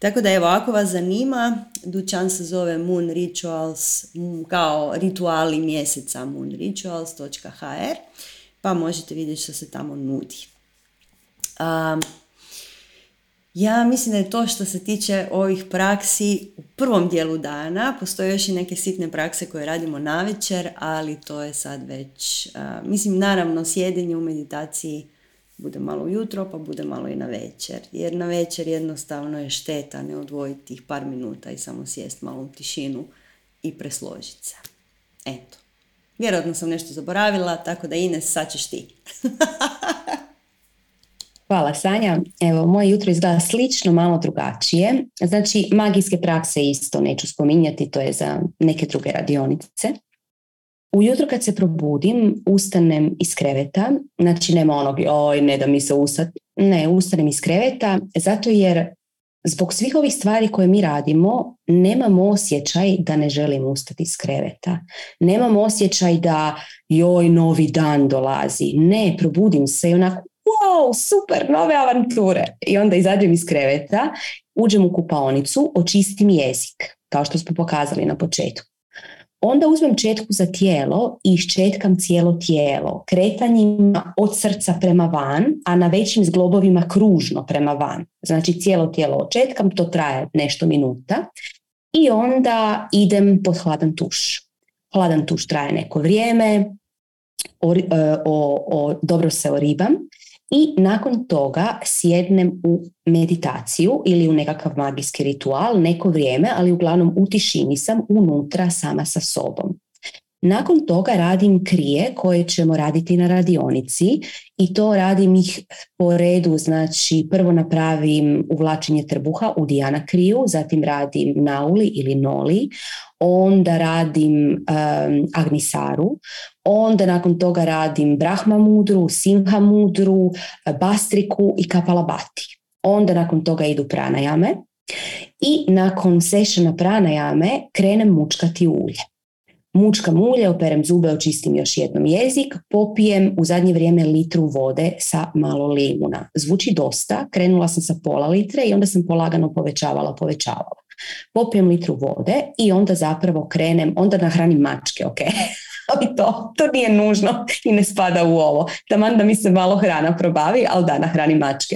Tako da evo, ako vas zanima, dućan se zove Moon Rituals, kao rituali mjeseca moonrituals.hr, pa možete vidjeti što se tamo nudi. ja mislim da je to što se tiče ovih praksi u prvom dijelu dana. Postoje još i neke sitne prakse koje radimo na večer, ali to je sad već, mislim naravno sjedenje u meditaciji bude malo ujutro, pa bude malo i na večer. Jer na večer jednostavno je šteta ne odvojiti tih par minuta i samo sjest malo u tišinu i presložiti se. Eto. Vjerojatno sam nešto zaboravila, tako da Ines, sad ćeš ti. <laughs> Hvala Sanja. Evo, moje jutro izgleda slično, malo drugačije. Znači, magijske prakse isto neću spominjati, to je za neke druge radionice. Ujutro kad se probudim, ustanem iz kreveta, znači nema onog, oj, ne da mi se ustat, ne, ustanem iz kreveta, zato jer zbog svih ovih stvari koje mi radimo, nemam osjećaj da ne želim ustati iz kreveta. Nemam osjećaj da joj, novi dan dolazi. Ne, probudim se i onako, wow, super, nove avanture. I onda izađem iz kreveta, uđem u kupaonicu, očistim jezik, kao što smo pokazali na početku. Onda uzmem četku za tijelo i iščetkam cijelo tijelo, kretanjima od srca prema van, a na većim zglobovima kružno prema van. Znači cijelo tijelo očetkam, to traje nešto minuta i onda idem pod hladan tuš. Hladan tuš traje neko vrijeme, o, e, o, o, dobro se oribam i nakon toga sjednem u meditaciju ili u nekakav magijski ritual neko vrijeme, ali uglavnom u tišini sam unutra sama sa sobom. Nakon toga radim krije koje ćemo raditi na radionici i to radim ih po redu, znači prvo napravim uvlačenje trbuha u Dijana kriju, zatim radim nauli ili noli, onda radim um, agnisaru, onda nakon toga radim brahma mudru, simha mudru, bastriku i kapalabati. Onda nakon toga idu pranajame i nakon sešana pranajame krenem mučkati ulje mučka mulje, operem zube, očistim još jednom jezik, popijem u zadnje vrijeme litru vode sa malo limuna. Zvuči dosta, krenula sam sa pola litre i onda sam polagano povećavala, povećavala. Popijem litru vode i onda zapravo krenem, onda nahranim mačke, ok? <laughs> ali to, to nije nužno i ne spada u ovo. Taman da mi se malo hrana probavi, ali da, nahranim mačke.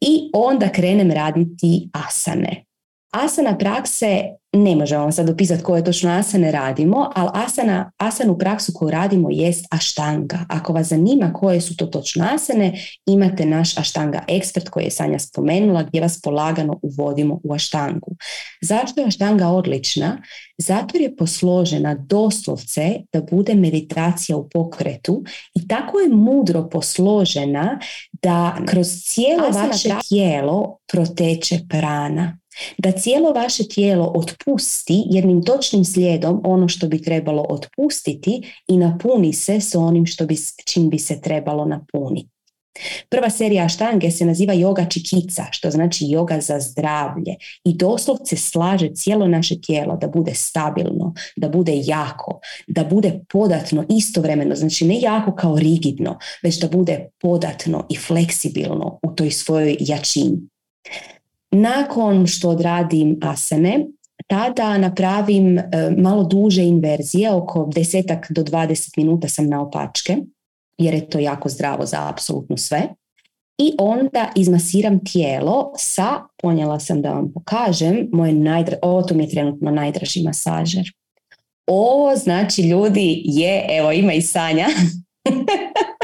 I onda krenem raditi asane. Asana prakse ne možemo vam sad opisati koje točno asane radimo, ali asana, asanu praksu koju radimo jest aštanga. Ako vas zanima koje su to točno asane, imate naš aštanga ekspert koji je Sanja spomenula gdje vas polagano uvodimo u aštangu. Zašto je aštanga odlična? Zato je posložena doslovce da bude meditacija u pokretu i tako je mudro posložena da kroz cijelo vaše tijelo proteče prana da cijelo vaše tijelo otpusti jednim točnim slijedom ono što bi trebalo otpustiti i napuni se s onim što bi, čim bi se trebalo napuniti. Prva serija štange se naziva yoga čikica, što znači yoga za zdravlje i doslovce slaže cijelo naše tijelo da bude stabilno, da bude jako, da bude podatno istovremeno, znači ne jako kao rigidno, već da bude podatno i fleksibilno u toj svojoj jačini. Nakon što odradim asane, tada napravim e, malo duže inverzije, oko desetak do 20 minuta sam na opačke, jer je to jako zdravo za apsolutno sve. I onda izmasiram tijelo sa, ponijela sam da vam pokažem, moje najdra, ovo to mi je trenutno najdraži masažer. Ovo znači ljudi je, evo ima i Sanja, <laughs>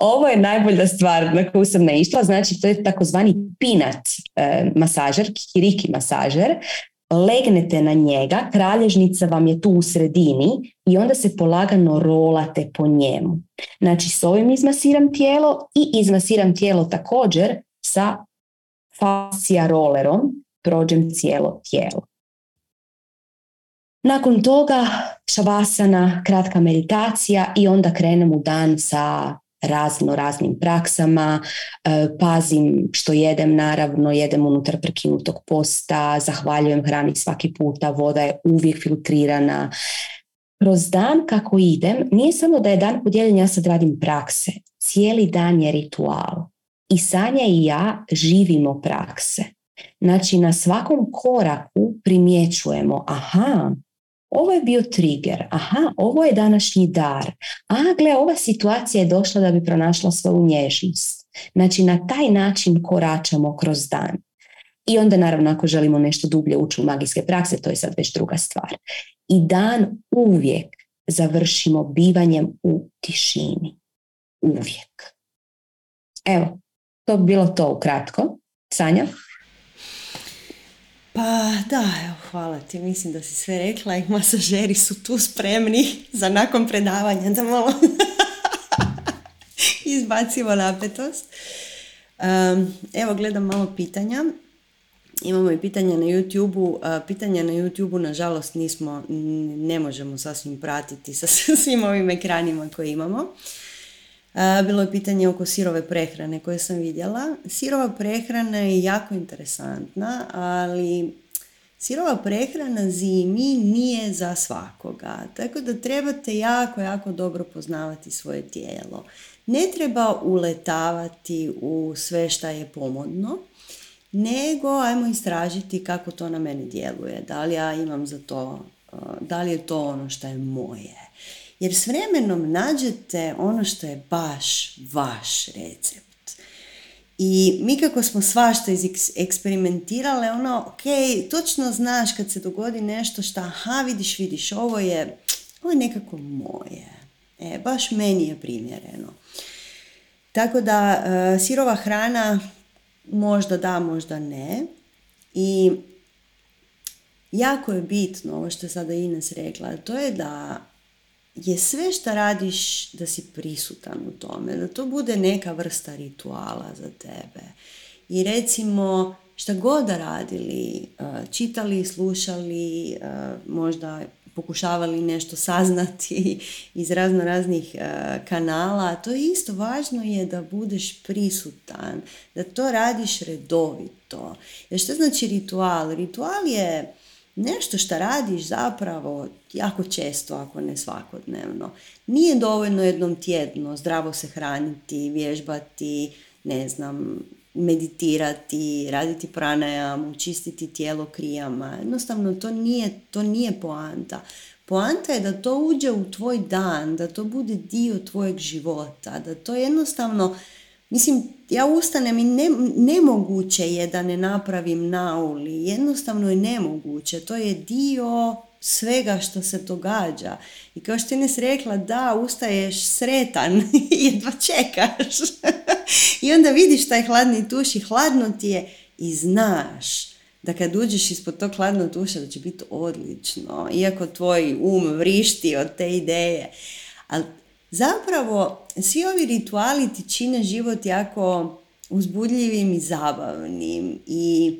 Ovo je najbolja stvar na koju sam naišla, znači to je takozvani pinat e, masažer, kiriki masažer. legnete na njega, kralježnica vam je tu u sredini i onda se polagano rolate po njemu. Znači s ovim izmasiram tijelo i izmasiram tijelo također sa fascia rollerom, prođem cijelo tijelo. Nakon toga šavasana, kratka meditacija i onda krenem u dan sa razno raznim praksama, e, pazim što jedem naravno, jedem unutar prekinutog posta, zahvaljujem hrani svaki puta, voda je uvijek filtrirana. Kroz dan kako idem, nije samo da je dan podijeljen, ja sad radim prakse. Cijeli dan je ritual. I Sanja i ja živimo prakse. Znači na svakom koraku primjećujemo, aha, ovo je bio trigger, aha, ovo je današnji dar, a gle, ova situacija je došla da bi pronašla svoju nježnost. Znači, na taj način koračamo kroz dan. I onda, naravno, ako želimo nešto dublje ući u magijske prakse, to je sad već druga stvar. I dan uvijek završimo bivanjem u tišini. Uvijek. Evo, to bi bilo to ukratko. Sanja? Pa da, evo, hvala ti. Mislim da si sve rekla i masažeri su tu spremni za nakon predavanja da malo <laughs> izbacimo napetost. evo, gledam malo pitanja. Imamo i pitanja na YouTube-u. pitanja na YouTube-u, nažalost, nismo, ne možemo sasvim pratiti sa <laughs> svim ovim ekranima koje imamo. Bilo je pitanje oko sirove prehrane koje sam vidjela. Sirova prehrana je jako interesantna, ali sirova prehrana zimi nije za svakoga. Tako da trebate jako, jako dobro poznavati svoje tijelo. Ne treba uletavati u sve šta je pomodno, nego ajmo istražiti kako to na mene djeluje. Da li ja imam za to, da li je to ono što je moje jer s vremenom nađete ono što je baš vaš recept. I mi kako smo svašta eksperimentirale, ono, ok, točno znaš kad se dogodi nešto što, aha, vidiš, vidiš, ovo je, ovo je nekako moje. E, baš meni je primjereno. Tako da, e, sirova hrana možda da, možda ne. I jako je bitno, ovo što je sada Ines rekla, to je da je sve što radiš da si prisutan u tome, da to bude neka vrsta rituala za tebe. I recimo, šta god da radili, e, čitali, slušali, e, možda pokušavali nešto saznati iz razno raznih e, kanala, to je isto važno je da budeš prisutan, da to radiš redovito. Jer što znači ritual? Ritual je nešto što radiš zapravo jako često, ako ne svakodnevno. Nije dovoljno jednom tjedno zdravo se hraniti, vježbati, ne znam, meditirati, raditi pranajam, čistiti tijelo krijama. Jednostavno to nije, to nije poanta. Poanta je da to uđe u tvoj dan, da to bude dio tvojeg života, da to jednostavno Mislim, ja ustanem i ne, nemoguće je da ne napravim nauli. Jednostavno je nemoguće. To je dio svega što se događa. I kao što je rekla, da, ustaješ sretan <laughs> jedva čekaš. <laughs> I onda vidiš taj hladni tuš i hladno ti je i znaš da kad uđeš ispod tog hladnog tuša da će biti odlično. Iako tvoj um vrišti od te ideje. Ali Zapravo, svi ovi rituali ti čine život jako uzbudljivim i zabavnim i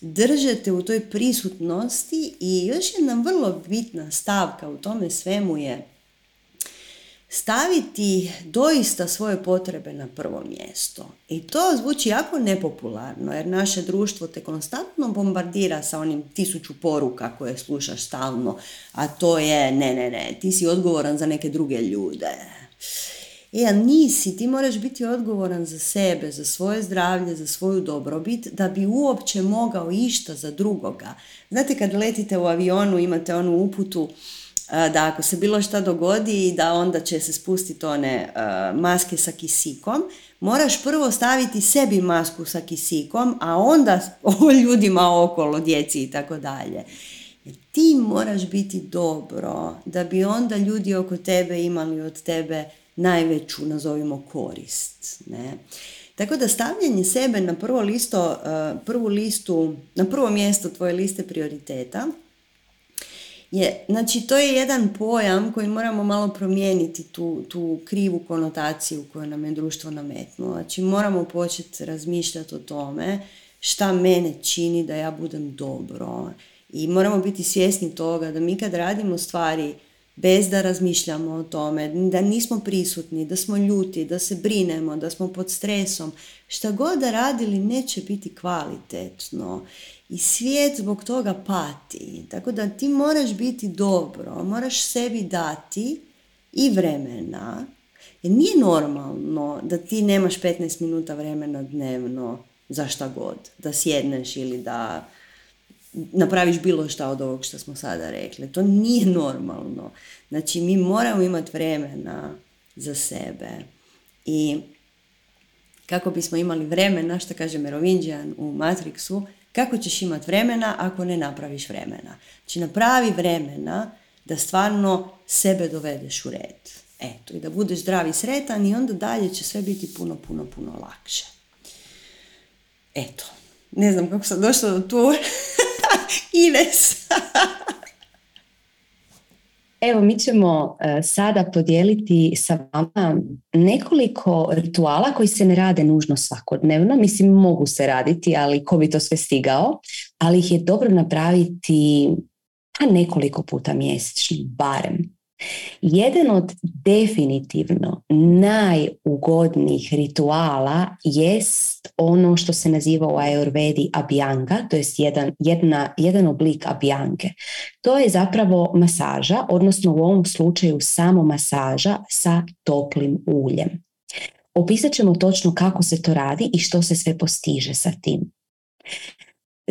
držete u toj prisutnosti i još jedna vrlo bitna stavka u tome svemu je staviti doista svoje potrebe na prvo mjesto. I to zvuči jako nepopularno jer naše društvo te konstantno bombardira sa onim tisuću poruka koje slušaš stalno, a to je ne, ne, ne, ti si odgovoran za neke druge ljude. E, a nisi, ti moraš biti odgovoran za sebe, za svoje zdravlje, za svoju dobrobit, da bi uopće mogao išta za drugoga. Znate, kad letite u avionu, imate onu uputu, da ako se bilo šta dogodi da onda će se spustiti one maske sa kisikom, moraš prvo staviti sebi masku sa kisikom, a onda <laughs> o ljudima okolo, djeci i tako dalje. Ti moraš biti dobro da bi onda ljudi oko tebe imali od tebe najveću, nazovimo, korist. Ne? Tako da stavljanje sebe na prvo listo, eh, prvu listu, na prvo mjesto tvoje liste prioriteta je, znači to je jedan pojam koji moramo malo promijeniti tu, tu krivu konotaciju koju nam je društvo nametnulo. Znači moramo početi razmišljati o tome šta mene čini da ja budem dobro. I moramo biti svjesni toga da mi kad radimo stvari bez da razmišljamo o tome, da nismo prisutni, da smo ljuti, da se brinemo, da smo pod stresom, šta god da radili neće biti kvalitetno i svijet zbog toga pati. Tako da ti moraš biti dobro, moraš sebi dati i vremena. Jer nije normalno da ti nemaš 15 minuta vremena dnevno za šta god. Da sjedneš ili da napraviš bilo šta od ovog što smo sada rekli. To nije normalno. Znači mi moramo imati vremena za sebe. I kako bismo imali vremena, što kaže Merovinđijan u Matrixu, kako ćeš imati vremena ako ne napraviš vremena? Znači napravi vremena da stvarno sebe dovedeš u red. Eto, i da budeš zdrav i sretan i onda dalje će sve biti puno, puno, puno lakše. Eto, ne znam kako sam došla do tu. <laughs> Ines. <laughs> Evo, mi ćemo e, sada podijeliti sa vama nekoliko rituala koji se ne rade nužno svakodnevno. Mislim, mogu se raditi, ali ko bi to sve stigao. Ali ih je dobro napraviti pa nekoliko puta mjesečno, barem. Jedan od definitivno najugodnijih rituala jest ono što se naziva u Ayurvedi abhyanga, to jest jedan, jedna, jedan oblik abhyange. To je zapravo masaža, odnosno u ovom slučaju samo masaža sa toplim uljem. Opisat ćemo točno kako se to radi i što se sve postiže sa tim.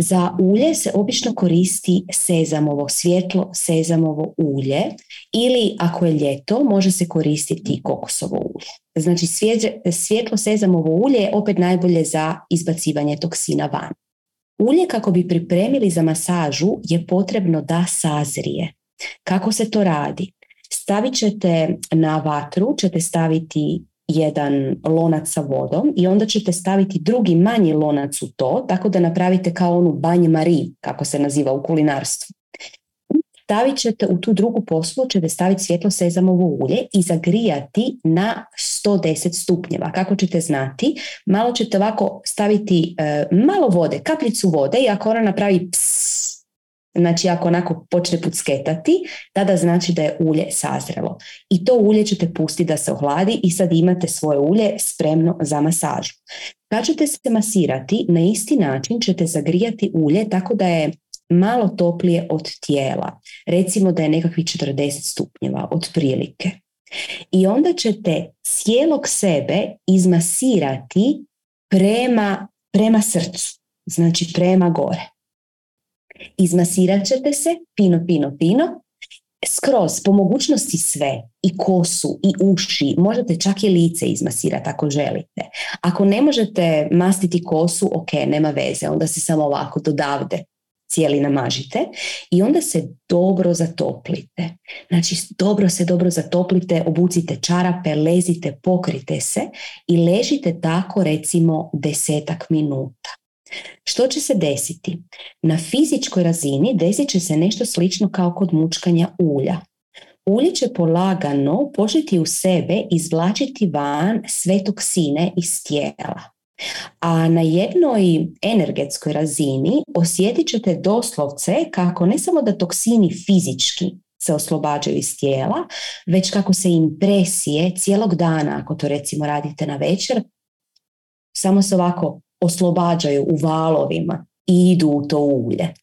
Za ulje se obično koristi sezamovo, svjetlo sezamovo ulje ili ako je ljeto može se koristiti kokosovo ulje. Znači svjetlo sezamovo ulje je opet najbolje za izbacivanje toksina van. Ulje kako bi pripremili za masažu je potrebno da sazrije. Kako se to radi? Stavit ćete na vatru, ćete staviti jedan lonac sa vodom i onda ćete staviti drugi manji lonac u to, tako da napravite kao onu banj mari, kako se naziva u kulinarstvu. Stavit ćete u tu drugu poslu, ćete staviti svjetlo sezamovo ulje i zagrijati na 110 stupnjeva. Kako ćete znati? Malo ćete ovako staviti e, malo vode, kapljicu vode i ako ona napravi ps, Znači ako onako počne pucketati, tada znači da je ulje sazrelo. I to ulje ćete pustiti da se ohladi i sad imate svoje ulje spremno za masažu. Kad ćete se masirati, na isti način ćete zagrijati ulje tako da je malo toplije od tijela. Recimo da je nekakvih 40 stupnjeva otprilike. I onda ćete cijelog sebe izmasirati prema, prema srcu, znači prema gore. Izmasirat ćete se, pino, pino, pino, skroz, po mogućnosti sve, i kosu, i uši, možete čak i lice izmasirati ako želite. Ako ne možete mastiti kosu, ok, nema veze, onda se samo ovako dodavde cijeli namažite i onda se dobro zatoplite. Znači dobro se dobro zatoplite, obucite čarape, lezite, pokrite se i ležite tako recimo desetak minuta. Što će se desiti? Na fizičkoj razini desit će se nešto slično kao kod mučkanja ulja. Ulje će polagano početi u sebe izvlačiti van sve toksine iz tijela. A na jednoj energetskoj razini osjetit ćete doslovce kako ne samo da toksini fizički se oslobađaju iz tijela, već kako se impresije cijelog dana, ako to recimo radite na večer, samo se ovako oslobađaju u valovima i idu u to ulje.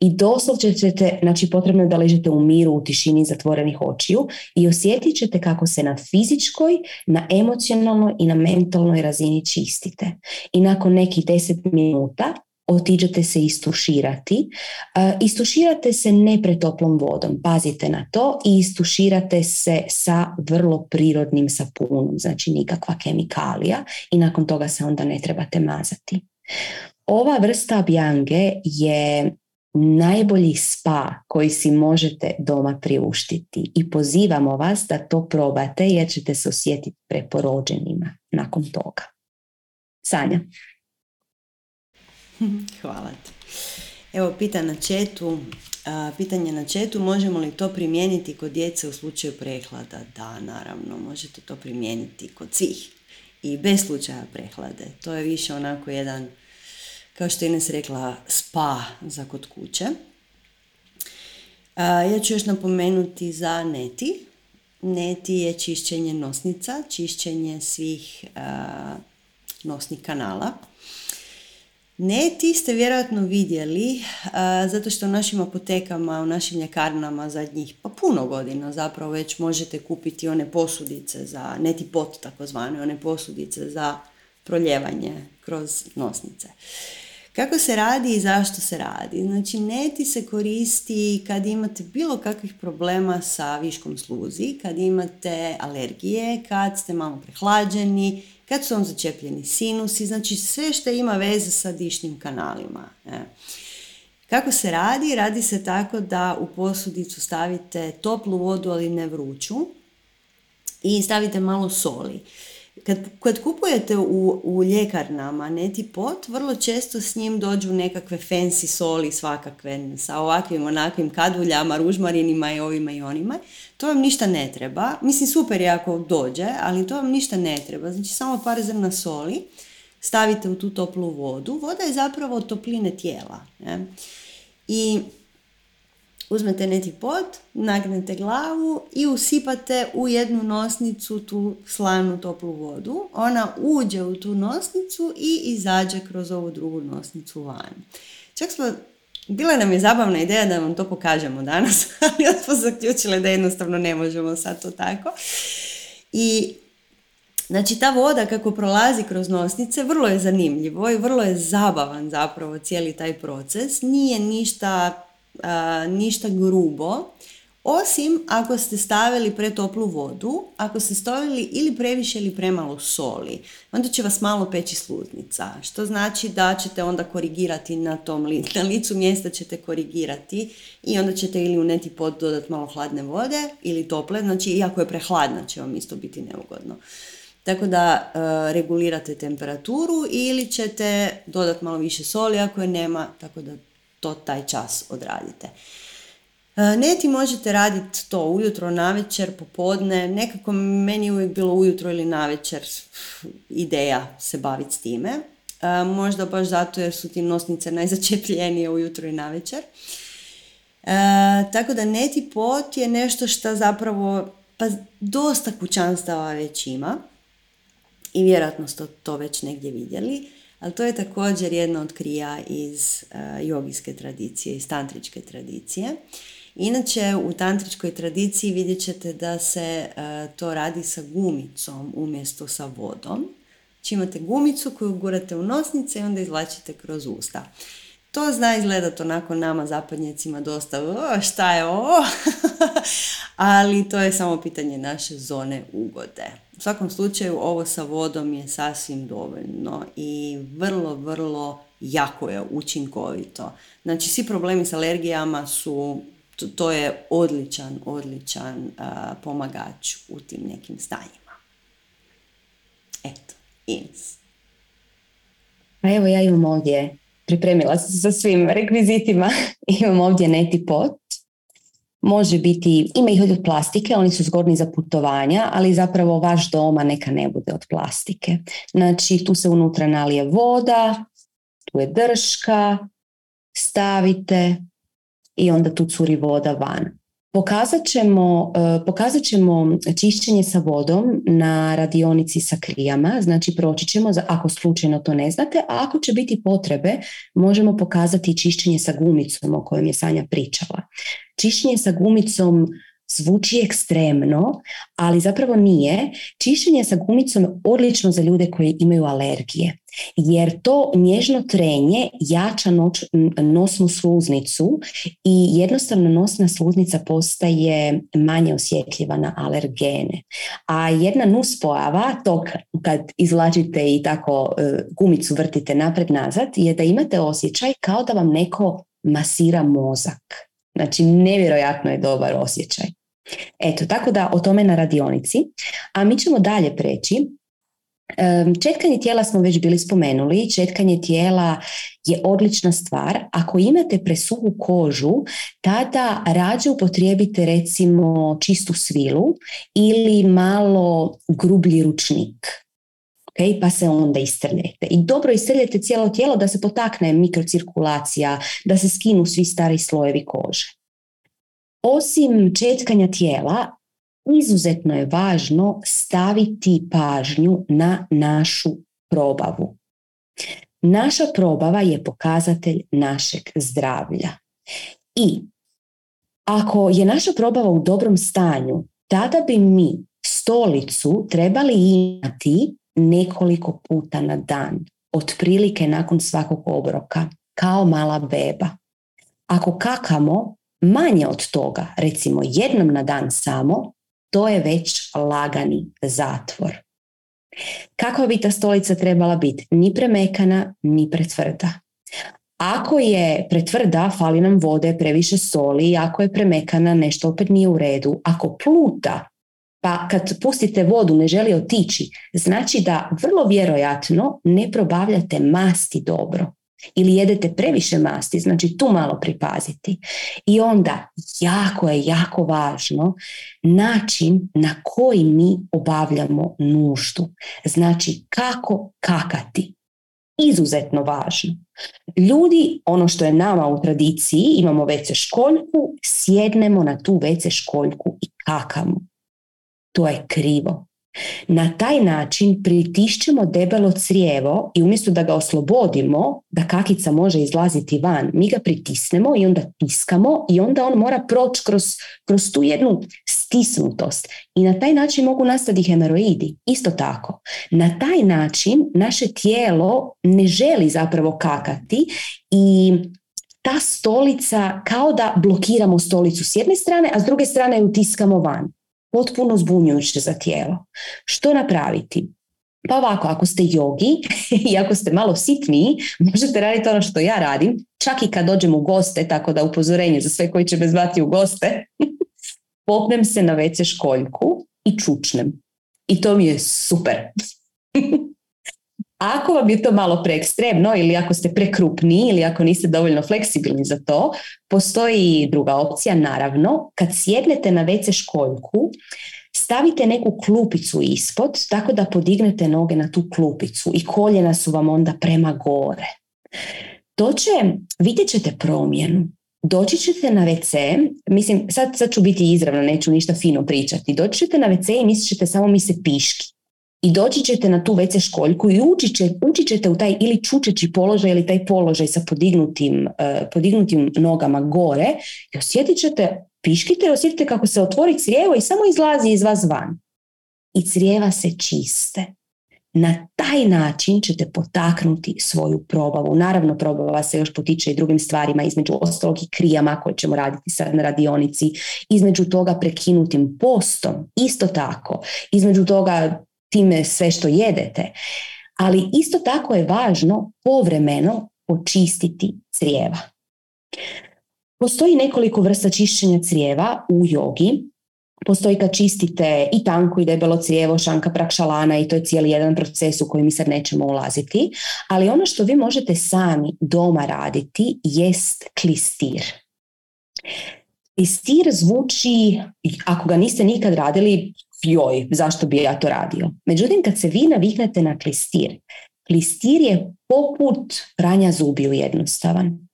I doslovce ćete, znači potrebno je da ležite u miru, u tišini zatvorenih očiju i osjetit ćete kako se na fizičkoj, na emocionalnoj i na mentalnoj razini čistite. I nakon nekih deset minuta otiđete se istuširati. istuširate se ne pretoplom vodom, pazite na to i istuširate se sa vrlo prirodnim sapunom, znači nikakva kemikalija i nakon toga se onda ne trebate mazati. Ova vrsta bjange je najbolji spa koji si možete doma priuštiti i pozivamo vas da to probate jer ćete se osjetiti preporođenima nakon toga. Sanja. <laughs> Hvala ti. Evo, pita na četu, pitanje na četu, možemo li to primijeniti kod djece u slučaju prehlada? Da, naravno, možete to primijeniti kod svih i bez slučaja prehlade. To je više onako jedan, kao što je Ines rekla, spa za kod kuće. Ja ću još napomenuti za neti. Neti je čišćenje nosnica, čišćenje svih nosnih kanala. Neti ste vjerojatno vidjeli, zato što u našim apotekama, u našim ljekarnama zadnjih pa puno godina zapravo već možete kupiti one posudice za, neti pot takozvane, one posudice za proljevanje kroz nosnice. Kako se radi i zašto se radi? Znači, neti se koristi kad imate bilo kakvih problema sa viškom sluzi, kad imate alergije, kad ste malo prehlađeni, kad su vam začepljeni sinusi, znači sve što ima veze sa dišnim kanalima. Kako se radi? Radi se tako da u posudicu stavite toplu vodu, ali ne vruću i stavite malo soli. Kad, kad kupujete u, u ljekarnama neti pot, vrlo često s njim dođu nekakve fancy soli svakakve, sa ovakvim onakvim kaduljama, ružmarinima i ovima i onima. To vam ništa ne treba. Mislim, super je ako dođe, ali to vam ništa ne treba. Znači, samo par zrna soli stavite u tu toplu vodu. Voda je zapravo topline tijela. Ne? I uzmete neki pot, nagnete glavu i usipate u jednu nosnicu tu slanu toplu vodu. Ona uđe u tu nosnicu i izađe kroz ovu drugu nosnicu van. Čak smo, bila nam je zabavna ideja da vam to pokažemo danas, <laughs> ali onda smo zaključili da jednostavno ne možemo sad to tako. I Znači ta voda kako prolazi kroz nosnice vrlo je zanimljivo i vrlo je zabavan zapravo cijeli taj proces. Nije ništa ništa grubo, osim ako ste stavili pretoplu vodu, ako ste stavili ili previše ili premalo soli, onda će vas malo peći sluznica, što znači da ćete onda korigirati na tom licu, na licu mjesta ćete korigirati i onda ćete ili u neti pot dodati malo hladne vode ili tople, znači iako je prehladna će vam isto biti neugodno. Tako da e, regulirate temperaturu ili ćete dodati malo više soli ako je nema, tako da to taj čas odradite. E, neti možete raditi to ujutro, navečer, popodne, nekako meni je uvijek bilo ujutro ili navečer ideja se baviti s time. E, možda baš zato jer su ti nosnice najzačepljenije ujutro i navečer. E, tako da neti pot je nešto što zapravo pa dosta kućanstava već ima i vjerojatno ste to već negdje vidjeli ali to je također jedna od krija iz uh, jogijske tradicije, iz tantričke tradicije. Inače, u tantričkoj tradiciji vidjet ćete da se uh, to radi sa gumicom umjesto sa vodom. Znači imate gumicu koju gurate u nosnice i onda izvlačite kroz usta. To zna izgledati onako nama zapadnjacima dosta, o, šta je ovo? <laughs> Ali to je samo pitanje naše zone ugode. U svakom slučaju ovo sa vodom je sasvim dovoljno i vrlo, vrlo jako je učinkovito. Znači svi problemi s alergijama su, to, je odličan, odličan pomagač u tim nekim stanjima. Eto, Ines. Pa evo ja imam ovdje, pripremila sam se sa svim rekvizitima, <laughs> imam ovdje neti pot Može biti, ima ih od plastike, oni su zgodni za putovanja, ali zapravo vaš doma neka ne bude od plastike. Znači tu se unutra nalije voda, tu je drška, stavite i onda tu curi voda van. Pokazat ćemo, e, pokazat ćemo čišćenje sa vodom na radionici sa krijama, znači proći ćemo, ako slučajno to ne znate, a ako će biti potrebe, možemo pokazati čišćenje sa gumicom o kojem je Sanja pričala. Čišćenje sa gumicom zvuči ekstremno, ali zapravo nije. Čišćenje sa gumicom je odlično za ljude koji imaju alergije, jer to nježno trenje jača noć, nosnu sluznicu i jednostavno nosna sluznica postaje manje osjetljiva na alergene. A jedna nuspojava tog kad izvlačite i tako e, gumicu vrtite napred nazad je da imate osjećaj kao da vam neko masira mozak. Znači, nevjerojatno je dobar osjećaj. Eto, tako da o tome na radionici. A mi ćemo dalje preći Četkanje tijela smo već bili spomenuli, četkanje tijela je odlična stvar. Ako imate presuhu kožu, tada rađe upotrijebite recimo čistu svilu ili malo grublji ručnik. Okay, pa se onda istrljete. I dobro istrljete cijelo tijelo da se potakne mikrocirkulacija, da se skinu svi stari slojevi kože. Osim četkanja tijela, izuzetno je važno staviti pažnju na našu probavu. Naša probava je pokazatelj našeg zdravlja. I ako je naša probava u dobrom stanju, tada bi mi stolicu trebali imati nekoliko puta na dan, otprilike nakon svakog obroka, kao mala beba. Ako kakamo manje od toga, recimo jednom na dan samo, to je već lagani zatvor. Kakva bi ta stolica trebala biti? Ni premekana, ni pretvrda. Ako je pretvrda, fali nam vode, previše soli, ako je premekana, nešto opet nije u redu. Ako pluta, pa kad pustite vodu ne želi otići, znači da vrlo vjerojatno ne probavljate masti dobro ili jedete previše masti, znači tu malo pripaziti. I onda jako je, jako važno način na koji mi obavljamo nuždu. Znači kako kakati. Izuzetno važno. Ljudi, ono što je nama u tradiciji, imamo WC školjku, sjednemo na tu WC školjku i kakamo. To je krivo. Na taj način pritišćemo debelo crijevo i umjesto da ga oslobodimo, da kakica može izlaziti van, mi ga pritisnemo i onda tiskamo i onda on mora proći kroz, kroz tu jednu stisnutost. I na taj način mogu nastati hemeroidi. Isto tako. Na taj način naše tijelo ne želi zapravo kakati i ta stolica kao da blokiramo stolicu s jedne strane, a s druge strane ju tiskamo van potpuno zbunjujuće za tijelo. Što napraviti? Pa ovako, ako ste jogi <laughs> i ako ste malo sitniji, možete raditi ono što ja radim, čak i kad dođem u goste, tako da upozorenje za sve koji će me zvati u goste, <laughs> popnem se na WC školjku i čučnem. I to mi je super. <laughs> Ako vam je to malo preekstremno ili ako ste prekrupni ili ako niste dovoljno fleksibilni za to, postoji druga opcija, naravno. Kad sjednete na WC školjku, stavite neku klupicu ispod tako da podignete noge na tu klupicu i koljena su vam onda prema gore. To će, vidjet ćete promjenu. Doći ćete na WC, mislim, sad, sad ću biti izravno, neću ništa fino pričati. Doći ćete na WC i mislit ćete samo mi se piški i doći ćete na tu WC školjku i ući, će, ući ćete u taj ili čučeći položaj ili taj položaj sa podignutim, uh, podignutim nogama gore i osjetit ćete, piškite i osjetite kako se otvori crijevo i samo izlazi iz vas van. I crijeva se čiste. Na taj način ćete potaknuti svoju probavu. Naravno, probava se još potiče i drugim stvarima, između ostalog i krijama koje ćemo raditi sad na radionici, između toga prekinutim postom, isto tako, između toga time sve što jedete. Ali isto tako je važno povremeno očistiti crijeva. Postoji nekoliko vrsta čišćenja crijeva u jogi. Postoji kad čistite i tanko i debelo crijevo, šanka prakšalana i to je cijeli jedan proces u koji mi sad nećemo ulaziti. Ali ono što vi možete sami doma raditi jest klistir. Klistir zvuči, ako ga niste nikad radili, joj, zašto bi ja to radio? Međutim, kad se vi naviknete na klistir, klistir je poput pranja zubiju jednostavan.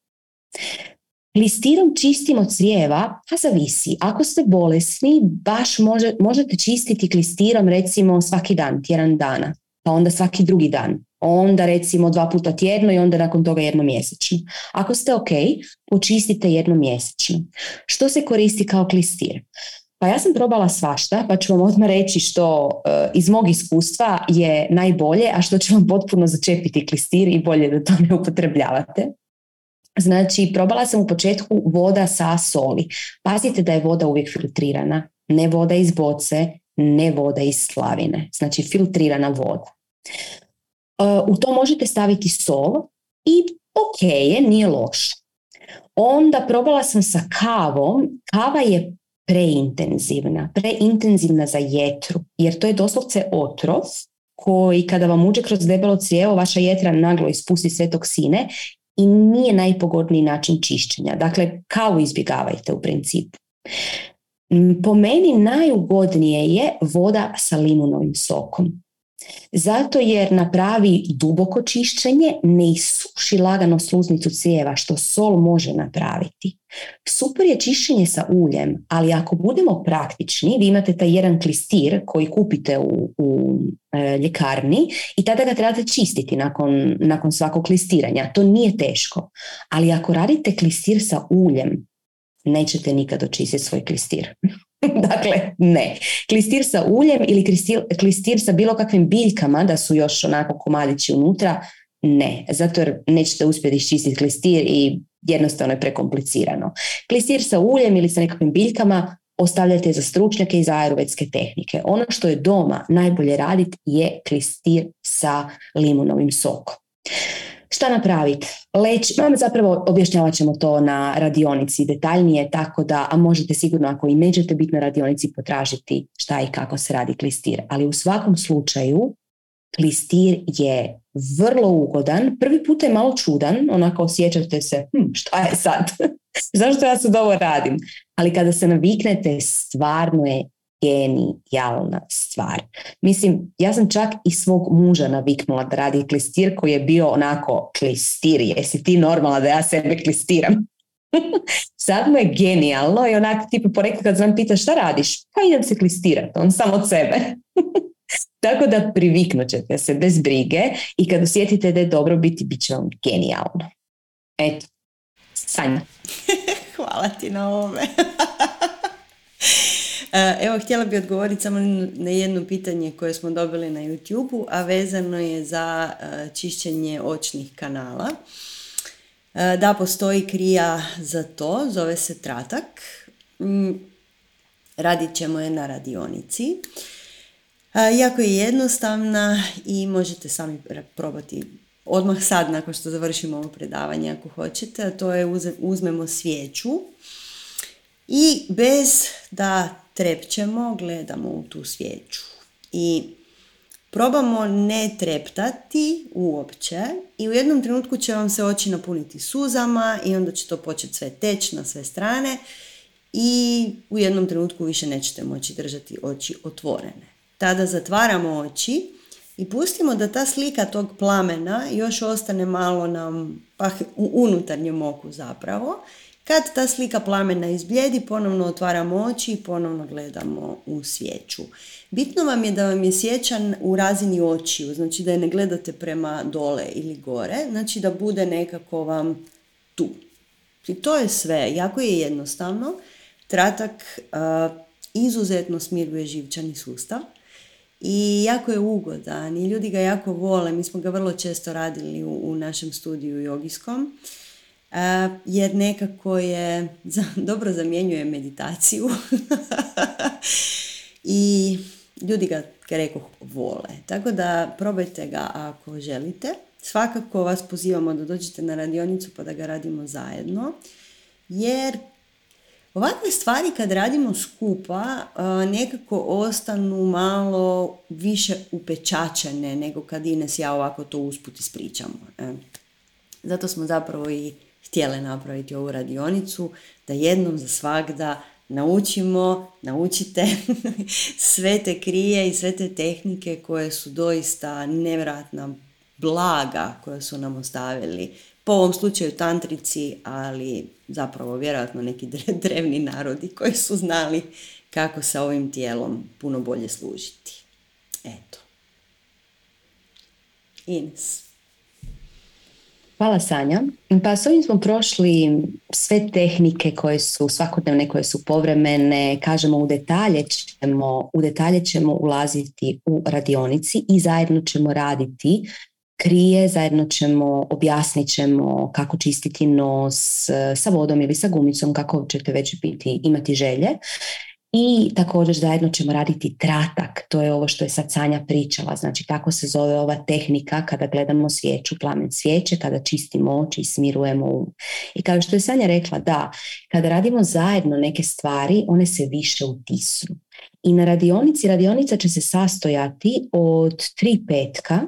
Klistirom čistimo crijeva, a zavisi. Ako ste bolesni, baš može, možete čistiti klistirom recimo svaki dan, tjedan dana, pa onda svaki drugi dan, onda recimo dva puta tjedno i onda nakon toga jedno mjesečno. Ako ste ok, počistite jedno mjesečno. Što se koristi kao klistir? Pa ja sam probala svašta, pa ću vam odmah reći što eh, iz mog iskustva je najbolje, a što će vam potpuno začepiti klistir i bolje da to ne upotrebljavate. Znači, probala sam u početku voda sa soli. Pazite da je voda uvijek filtrirana, ne voda iz boce, ne voda iz slavine, znači filtrirana voda. Eh, u to možete staviti sol i ok je, nije loš. Onda probala sam sa kavom. Kava je preintenzivna, preintenzivna za jetru, jer to je doslovce otrov koji kada vam uđe kroz debelo cijevo, vaša jetra naglo ispusti sve toksine i nije najpogodniji način čišćenja. Dakle, kavu izbjegavajte u principu. Po meni najugodnije je voda sa limunovim sokom. Zato jer napravi duboko čišćenje, ne isuši lagano sluznicu cijeva, što sol može napraviti. Super je čišćenje sa uljem, ali ako budemo praktični, vi imate taj jedan klistir koji kupite u, u e, ljekarni i tada ga trebate čistiti nakon, nakon svakog klistiranja. To nije teško. Ali ako radite klistir sa uljem, nećete nikad očistiti svoj klistir. <laughs> dakle, ne. Klistir sa uljem ili klistir, klistir sa bilo kakvim biljkama da su još onako komadići unutra, ne. Zato jer nećete uspjeti iščistiti klistir i jednostavno je prekomplicirano. Klistir sa uljem ili sa nekakvim biljkama ostavljate za stručnjake i za aerovetske tehnike. Ono što je doma najbolje raditi je klistir sa limunovim sokom. Šta napraviti? Leć, zapravo objašnjavat ćemo to na radionici detaljnije, tako da, a možete sigurno ako i nećete biti na radionici potražiti šta i kako se radi klistir. Ali u svakom slučaju klistir je vrlo ugodan. Prvi put je malo čudan, onako osjećate se, hm, šta je sad? <laughs> Zašto ja sad ovo radim? Ali kada se naviknete, stvarno je genijalna stvar. Mislim, ja sam čak i svog muža naviknula da radi klistir koji je bio onako klistir, jesi ti normalna da ja sebe klistiram? <laughs> Sad mu je genijalno i onak tipa kad znam pita šta radiš? Pa idem se klistirati, on samo od sebe. <laughs> Tako da priviknut ćete se bez brige i kad osjetite da je dobro biti, bit će vam genijalno. Eto, Sanja. <laughs> Hvala ti na ovome. E, evo, htjela bih odgovoriti samo na jedno pitanje koje smo dobili na youtube a vezano je za e, čišćenje očnih kanala. E, da, postoji krija za to, zove se tratak. Mm, radit ćemo je na radionici. Jako je jednostavna i možete sami probati odmah sad nakon što završimo ovo predavanje ako hoćete. To je uzmemo svijeću i bez da trepćemo, gledamo u tu svijeću. I probamo ne treptati uopće i u jednom trenutku će vam se oči napuniti suzama i onda će to početi sve teći na sve strane i u jednom trenutku više nećete moći držati oči otvorene. Tada zatvaramo oči i pustimo da ta slika tog plamena još ostane malo nam, pa u unutarnjem oku zapravo kad ta slika plamena izbljedi, ponovno otvaramo oči i ponovno gledamo u svijeću. Bitno vam je da vam je sjećan u razini očiju, znači da je ne gledate prema dole ili gore, znači da bude nekako vam tu. I to je sve, jako je jednostavno. Tratak izuzetno smiruje živčani sustav i jako je ugodan i ljudi ga jako vole. Mi smo ga vrlo često radili u, u našem studiju jogijskom jer nekako je, <laughs> dobro zamjenjuje meditaciju <laughs> i ljudi ga, rekao, vole. Tako da probajte ga ako želite. Svakako vas pozivamo da dođete na radionicu pa da ga radimo zajedno, jer ovakve stvari kad radimo skupa nekako ostanu malo više upečačene nego kad Ines ja ovako to usput ispričamo. Zato smo zapravo i htjele napraviti ovu radionicu, da jednom za svakda naučimo, naučite <laughs> sve te krije i sve te tehnike koje su doista nevratna blaga koje su nam ostavili. Po ovom slučaju tantrici, ali zapravo vjerojatno neki drevni narodi koji su znali kako sa ovim tijelom puno bolje služiti. Eto. Ines. Hvala Sanja. Pa s ovim smo prošli sve tehnike koje su svakodnevne, koje su povremene, kažemo u detalje ćemo, u detalje ćemo ulaziti u radionici i zajedno ćemo raditi krije, zajedno ćemo, objasnit ćemo kako čistiti nos sa vodom ili sa gumicom, kako ćete već biti, imati želje. I također zajedno ćemo raditi tratak, to je ovo što je sad Sanja pričala, znači tako se zove ova tehnika kada gledamo svijeću, plamen svijeće, kada čistimo oči i smirujemo um. I kao što je Sanja rekla, da, kada radimo zajedno neke stvari, one se više utisnu. I na radionici, radionica će se sastojati od tri petka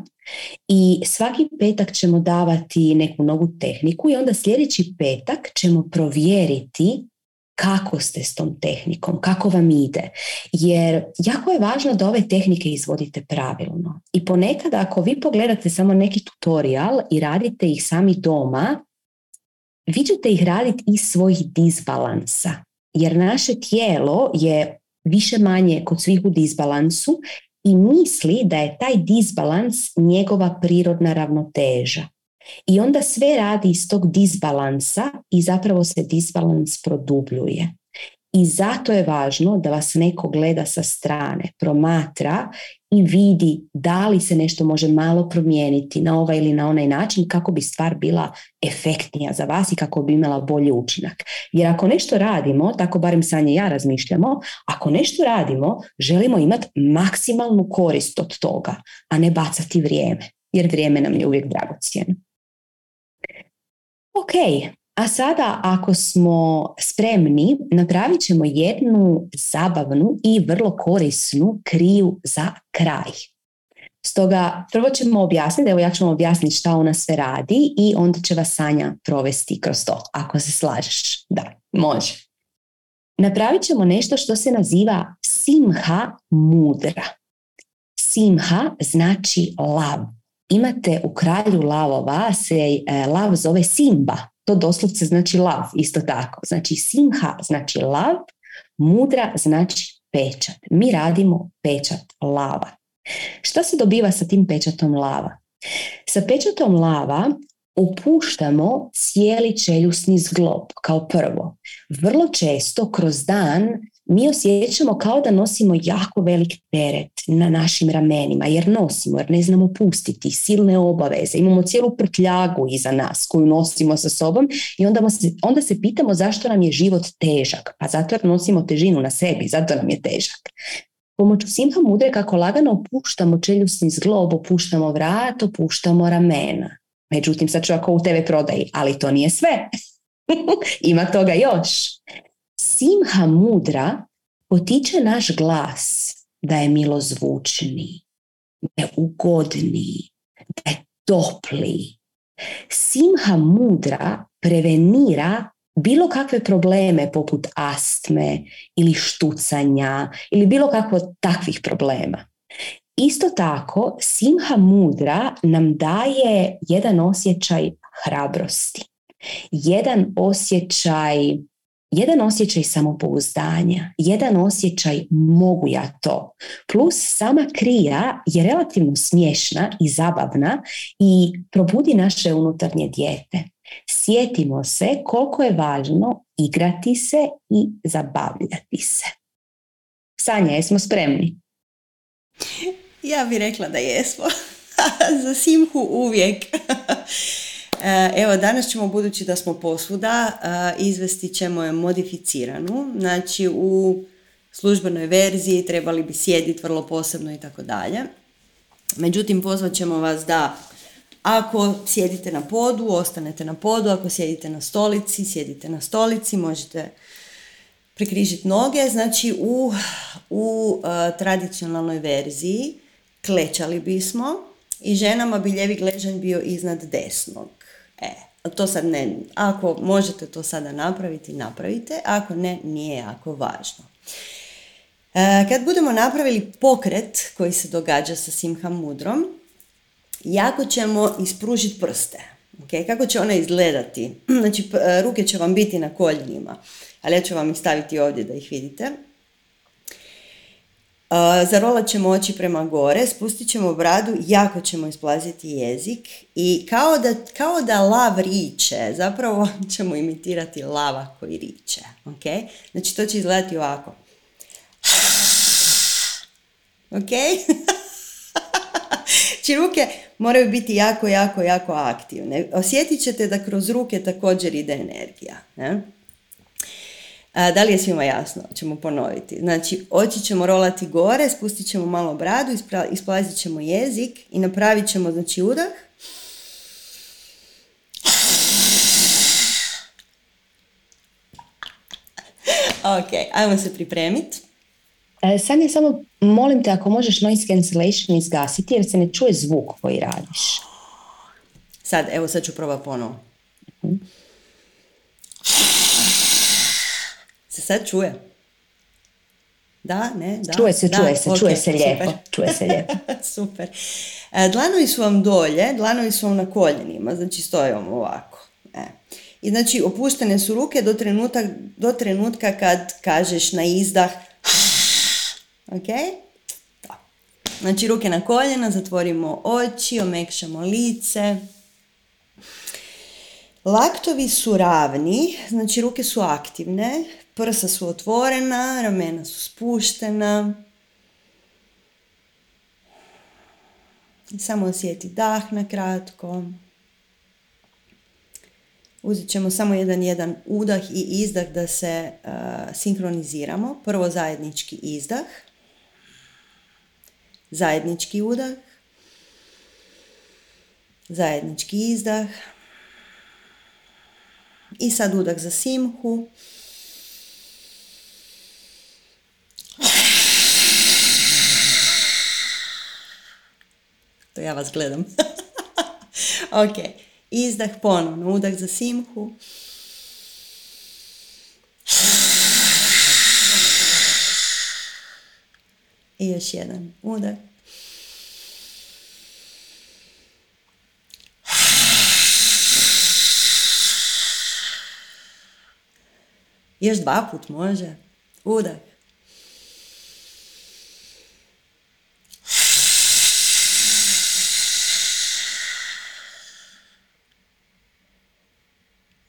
i svaki petak ćemo davati neku novu tehniku i onda sljedeći petak ćemo provjeriti kako ste s tom tehnikom, kako vam ide. Jer jako je važno da ove tehnike izvodite pravilno. I ponekad ako vi pogledate samo neki tutorial i radite ih sami doma, vi ćete ih raditi iz svojih disbalansa. Jer naše tijelo je više manje kod svih u disbalansu i misli da je taj disbalans njegova prirodna ravnoteža. I onda sve radi iz tog disbalansa i zapravo se disbalans produbljuje. I zato je važno da vas neko gleda sa strane, promatra i vidi da li se nešto može malo promijeniti na ovaj ili na onaj način kako bi stvar bila efektnija za vas i kako bi imala bolji učinak. Jer ako nešto radimo, tako barem Sanje i ja razmišljamo, ako nešto radimo, želimo imati maksimalnu korist od toga, a ne bacati vrijeme, jer vrijeme nam je uvijek dragocjeno. Ok, a sada ako smo spremni, napravit ćemo jednu zabavnu i vrlo korisnu kriju za kraj. Stoga prvo ćemo objasniti, evo ja ću vam objasniti šta ona sve radi i onda će vas Sanja provesti kroz to, ako se slažeš. Da, može. Napravit ćemo nešto što se naziva simha mudra. Simha znači lav. Imate u kralju lavova se e, lav zove Simba. To doslovce znači lav, isto tako. Znači Simha znači lav, mudra znači pečat. Mi radimo pečat lava. Što se dobiva sa tim pečatom lava? Sa pečatom lava opuštamo cijeli čeljusni zglob kao prvo. Vrlo često kroz dan mi osjećamo kao da nosimo jako velik teret na našim ramenima, jer nosimo, jer ne znamo pustiti silne obaveze, imamo cijelu prtljagu iza nas koju nosimo sa sobom i onda se, onda se pitamo zašto nam je život težak. Pa zato jer nosimo težinu na sebi, zato nam je težak. Pomoću Simha mudre kako lagano opuštamo čeljusni zglob, opuštamo vrat, opuštamo ramena. Međutim, sad ću ako u TV prodaji, ali to nije sve. <laughs> Ima toga još. Simha mudra potiče naš glas da je milozvučni, da je ugodni, da je topli. Simha mudra prevenira bilo kakve probleme poput astme ili štucanja ili bilo kakvo takvih problema. Isto tako, Simha mudra nam daje jedan osjećaj hrabrosti, jedan osjećaj jedan osjećaj samopouzdanja, jedan osjećaj mogu ja to. Plus sama krija je relativno smiješna i zabavna i probudi naše unutarnje dijete. Sjetimo se koliko je važno igrati se i zabavljati se. Sanja, jesmo spremni? Ja bih rekla da jesmo. <laughs> Za Simhu uvijek. E, evo, danas ćemo, budući da smo posvuda, e, izvesti ćemo je modificiranu. Znači, u službenoj verziji trebali bi sjediti vrlo posebno i tako dalje. Međutim, pozvat ćemo vas da ako sjedite na podu, ostanete na podu, ako sjedite na stolici, sjedite na stolici, možete prikrižiti noge. Znači, u, u e, tradicionalnoj verziji klečali bismo i ženama bi ljevi gležanj bio iznad desnog. E, to sad ne, ako možete to sada napraviti, napravite, ako ne, nije jako važno. E, kad budemo napravili pokret koji se događa sa Simha Mudrom, jako ćemo ispružiti prste. Okay? Kako će ona izgledati? <clears throat> Znači, e, ruke će vam biti na koljenima, ali ja ću vam ih staviti ovdje da ih vidite. Zarolat ćemo oči prema gore, spustit ćemo bradu, jako ćemo isplaziti jezik i kao da, kao da lav riče, zapravo <laughs> ćemo imitirati lava koji riče. Okay? Znači to će izgledati ovako. <sighs> Ok? <laughs> Znači ruke moraju biti jako, jako, jako aktivne. Osjetit ćete da kroz ruke također ide energija. Ne? Da li je svima jasno? Ćemo ponoviti. Znači, oči ćemo rolati gore, spustit ćemo malo bradu, isplazit ćemo jezik i napravit ćemo znači, udah. ok, ajmo se pripremiti. E, sad je samo, molim te, ako možeš noise cancellation izgasiti jer se ne čuje zvuk koji radiš. Sad, evo sad ću probati ponovo. uh Se sad čuje? Da, ne, da. Čuje se, čuje se, čuje se lijepo. Čuje se lijepo. super. E, dlanovi su vam dolje, dlanovi su vam na koljenima, znači stojimo ovako. E. I znači opuštene su ruke do trenutka, do trenutka kad kažeš na izdah ok? Znači ruke na koljena, zatvorimo oči, omekšamo lice. Laktovi su ravni, znači ruke su aktivne, prsa su otvorena, ramena su spuštena. Samo osjeti dah na kratko. Uzet ćemo samo jedan jedan udah i izdah da se uh, sinkroniziramo. Prvo zajednički izdah. Zajednički udah. Zajednički izdah. I sad udah za simhu. To ja vas gledam. <laughs> ok. Izdah ponovno. Udah za simhu. I još jedan udah. Još dva put može. Udah.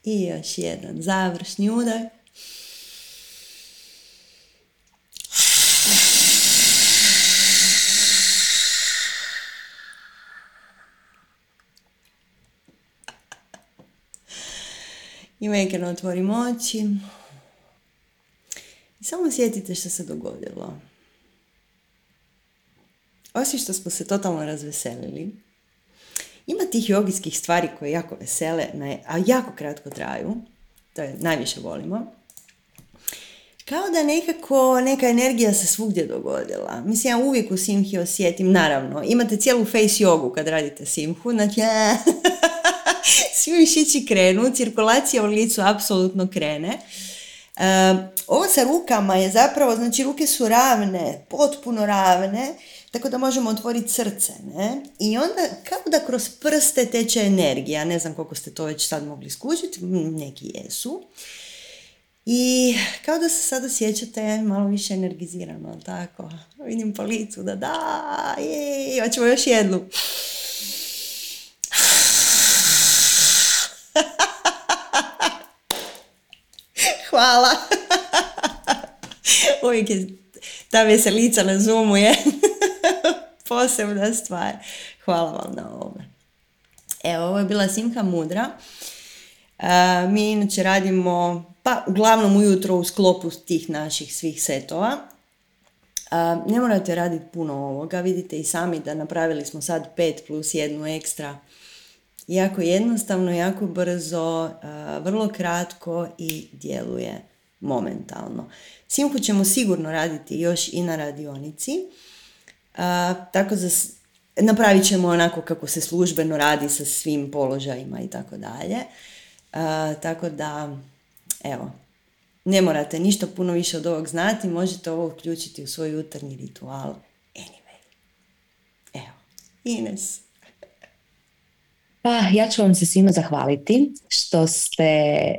I još jedan završni udah. I mekano otvorimo oči. I samo sjetite što se dogodilo. Osim što smo se totalno razveselili, ima tih jogijskih stvari koje jako vesele, a jako kratko traju. To je najviše volimo. Kao da nekako neka energija se svugdje dogodila. Mislim, ja uvijek u simhi osjetim, naravno, imate cijelu face jogu kad radite simhu, znači, <laughs> svi mišići krenu, cirkulacija u licu apsolutno krene. Uh, ovo sa rukama je zapravo, znači ruke su ravne, potpuno ravne, tako da možemo otvoriti srce, ne? I onda kao da kroz prste teče energija, ne znam koliko ste to već sad mogli skužiti, neki jesu. I kao da se sad osjećate malo više energizirano, tako? Vidim po licu da da, je, hoćemo još jednu. <laughs> Hvala. <laughs> Uvijek je ta veselica na Zoomu je posebna stvar. Hvala vam na ovome. Evo, ovo je bila Simka Mudra. mi inače radimo, pa uglavnom ujutro u sklopu tih naših svih setova. ne morate raditi puno ovoga, vidite i sami da napravili smo sad 5 plus jednu ekstra jako jednostavno, jako brzo, vrlo kratko i djeluje momentalno. Simku ćemo sigurno raditi još i na radionici, tako da napravit ćemo onako kako se službeno radi sa svim položajima i tako dalje. Tako da, evo, ne morate ništa puno više od ovog znati, možete ovo uključiti u svoj jutarnji ritual anyway. Evo, Ines. Pa ja ću vam se svima zahvaliti što ste,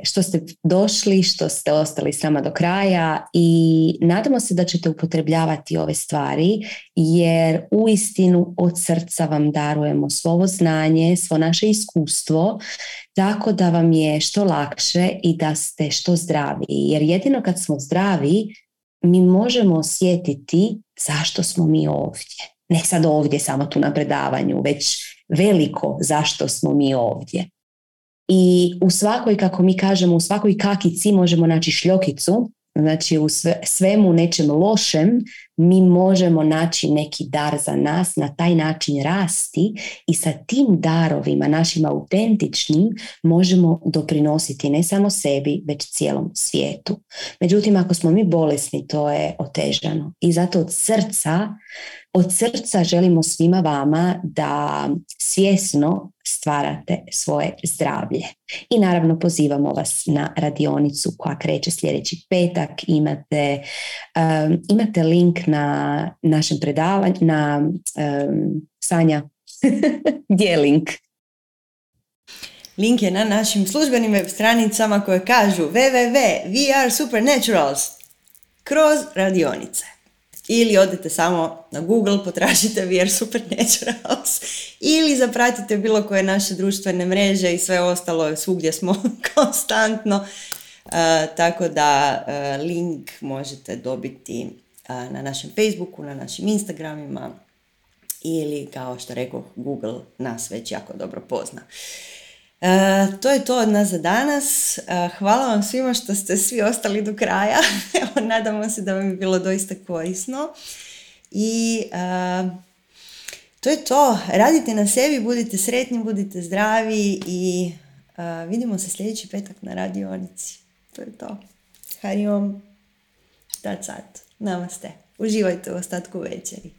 što ste došli, što ste ostali s nama do kraja i nadamo se da ćete upotrebljavati ove stvari jer uistinu od srca vam darujemo svo znanje, svo naše iskustvo tako da vam je što lakše i da ste što zdraviji. Jer jedino kad smo zdravi mi možemo osjetiti zašto smo mi ovdje. Ne sad ovdje samo tu na predavanju, već veliko zašto smo mi ovdje. I u svakoj, kako mi kažemo, u svakoj kakici možemo naći šljokicu Znači u sve, svemu nečem lošem mi možemo naći neki dar za nas, na taj način rasti i sa tim darovima, našim autentičnim, možemo doprinositi ne samo sebi, već cijelom svijetu. Međutim, ako smo mi bolesni, to je otežano. I zato od srca od srca želimo svima vama da svjesno stvarate svoje zdravlje. I naravno pozivamo vas na radionicu koja kreće sljedeći petak. Imate, um, imate link na našem predavanju, na um, Sanja, <laughs> gdje je link? Link je na našim službenim web stranicama koje kažu www.vrsupernaturals kroz radionice. Ili odete samo na Google, potražite VR Supernaturals ili zapratite bilo koje naše društvene mreže i sve ostalo, svugdje smo <laughs> konstantno. Uh, tako da uh, link možete dobiti uh, na našem Facebooku, na našim Instagramima ili kao što rekao Google nas već jako dobro pozna. E, to je to od nas za danas. E, hvala vam svima što ste svi ostali do kraja. <laughs> Evo, nadamo se da vam je bilo doista korisno. I e, to je to. Radite na sebi, budite sretni, budite zdravi i vidimo se sljedeći petak na radionici. To je to. Hariom. That's it. Namaste. Uživajte u ostatku večeri.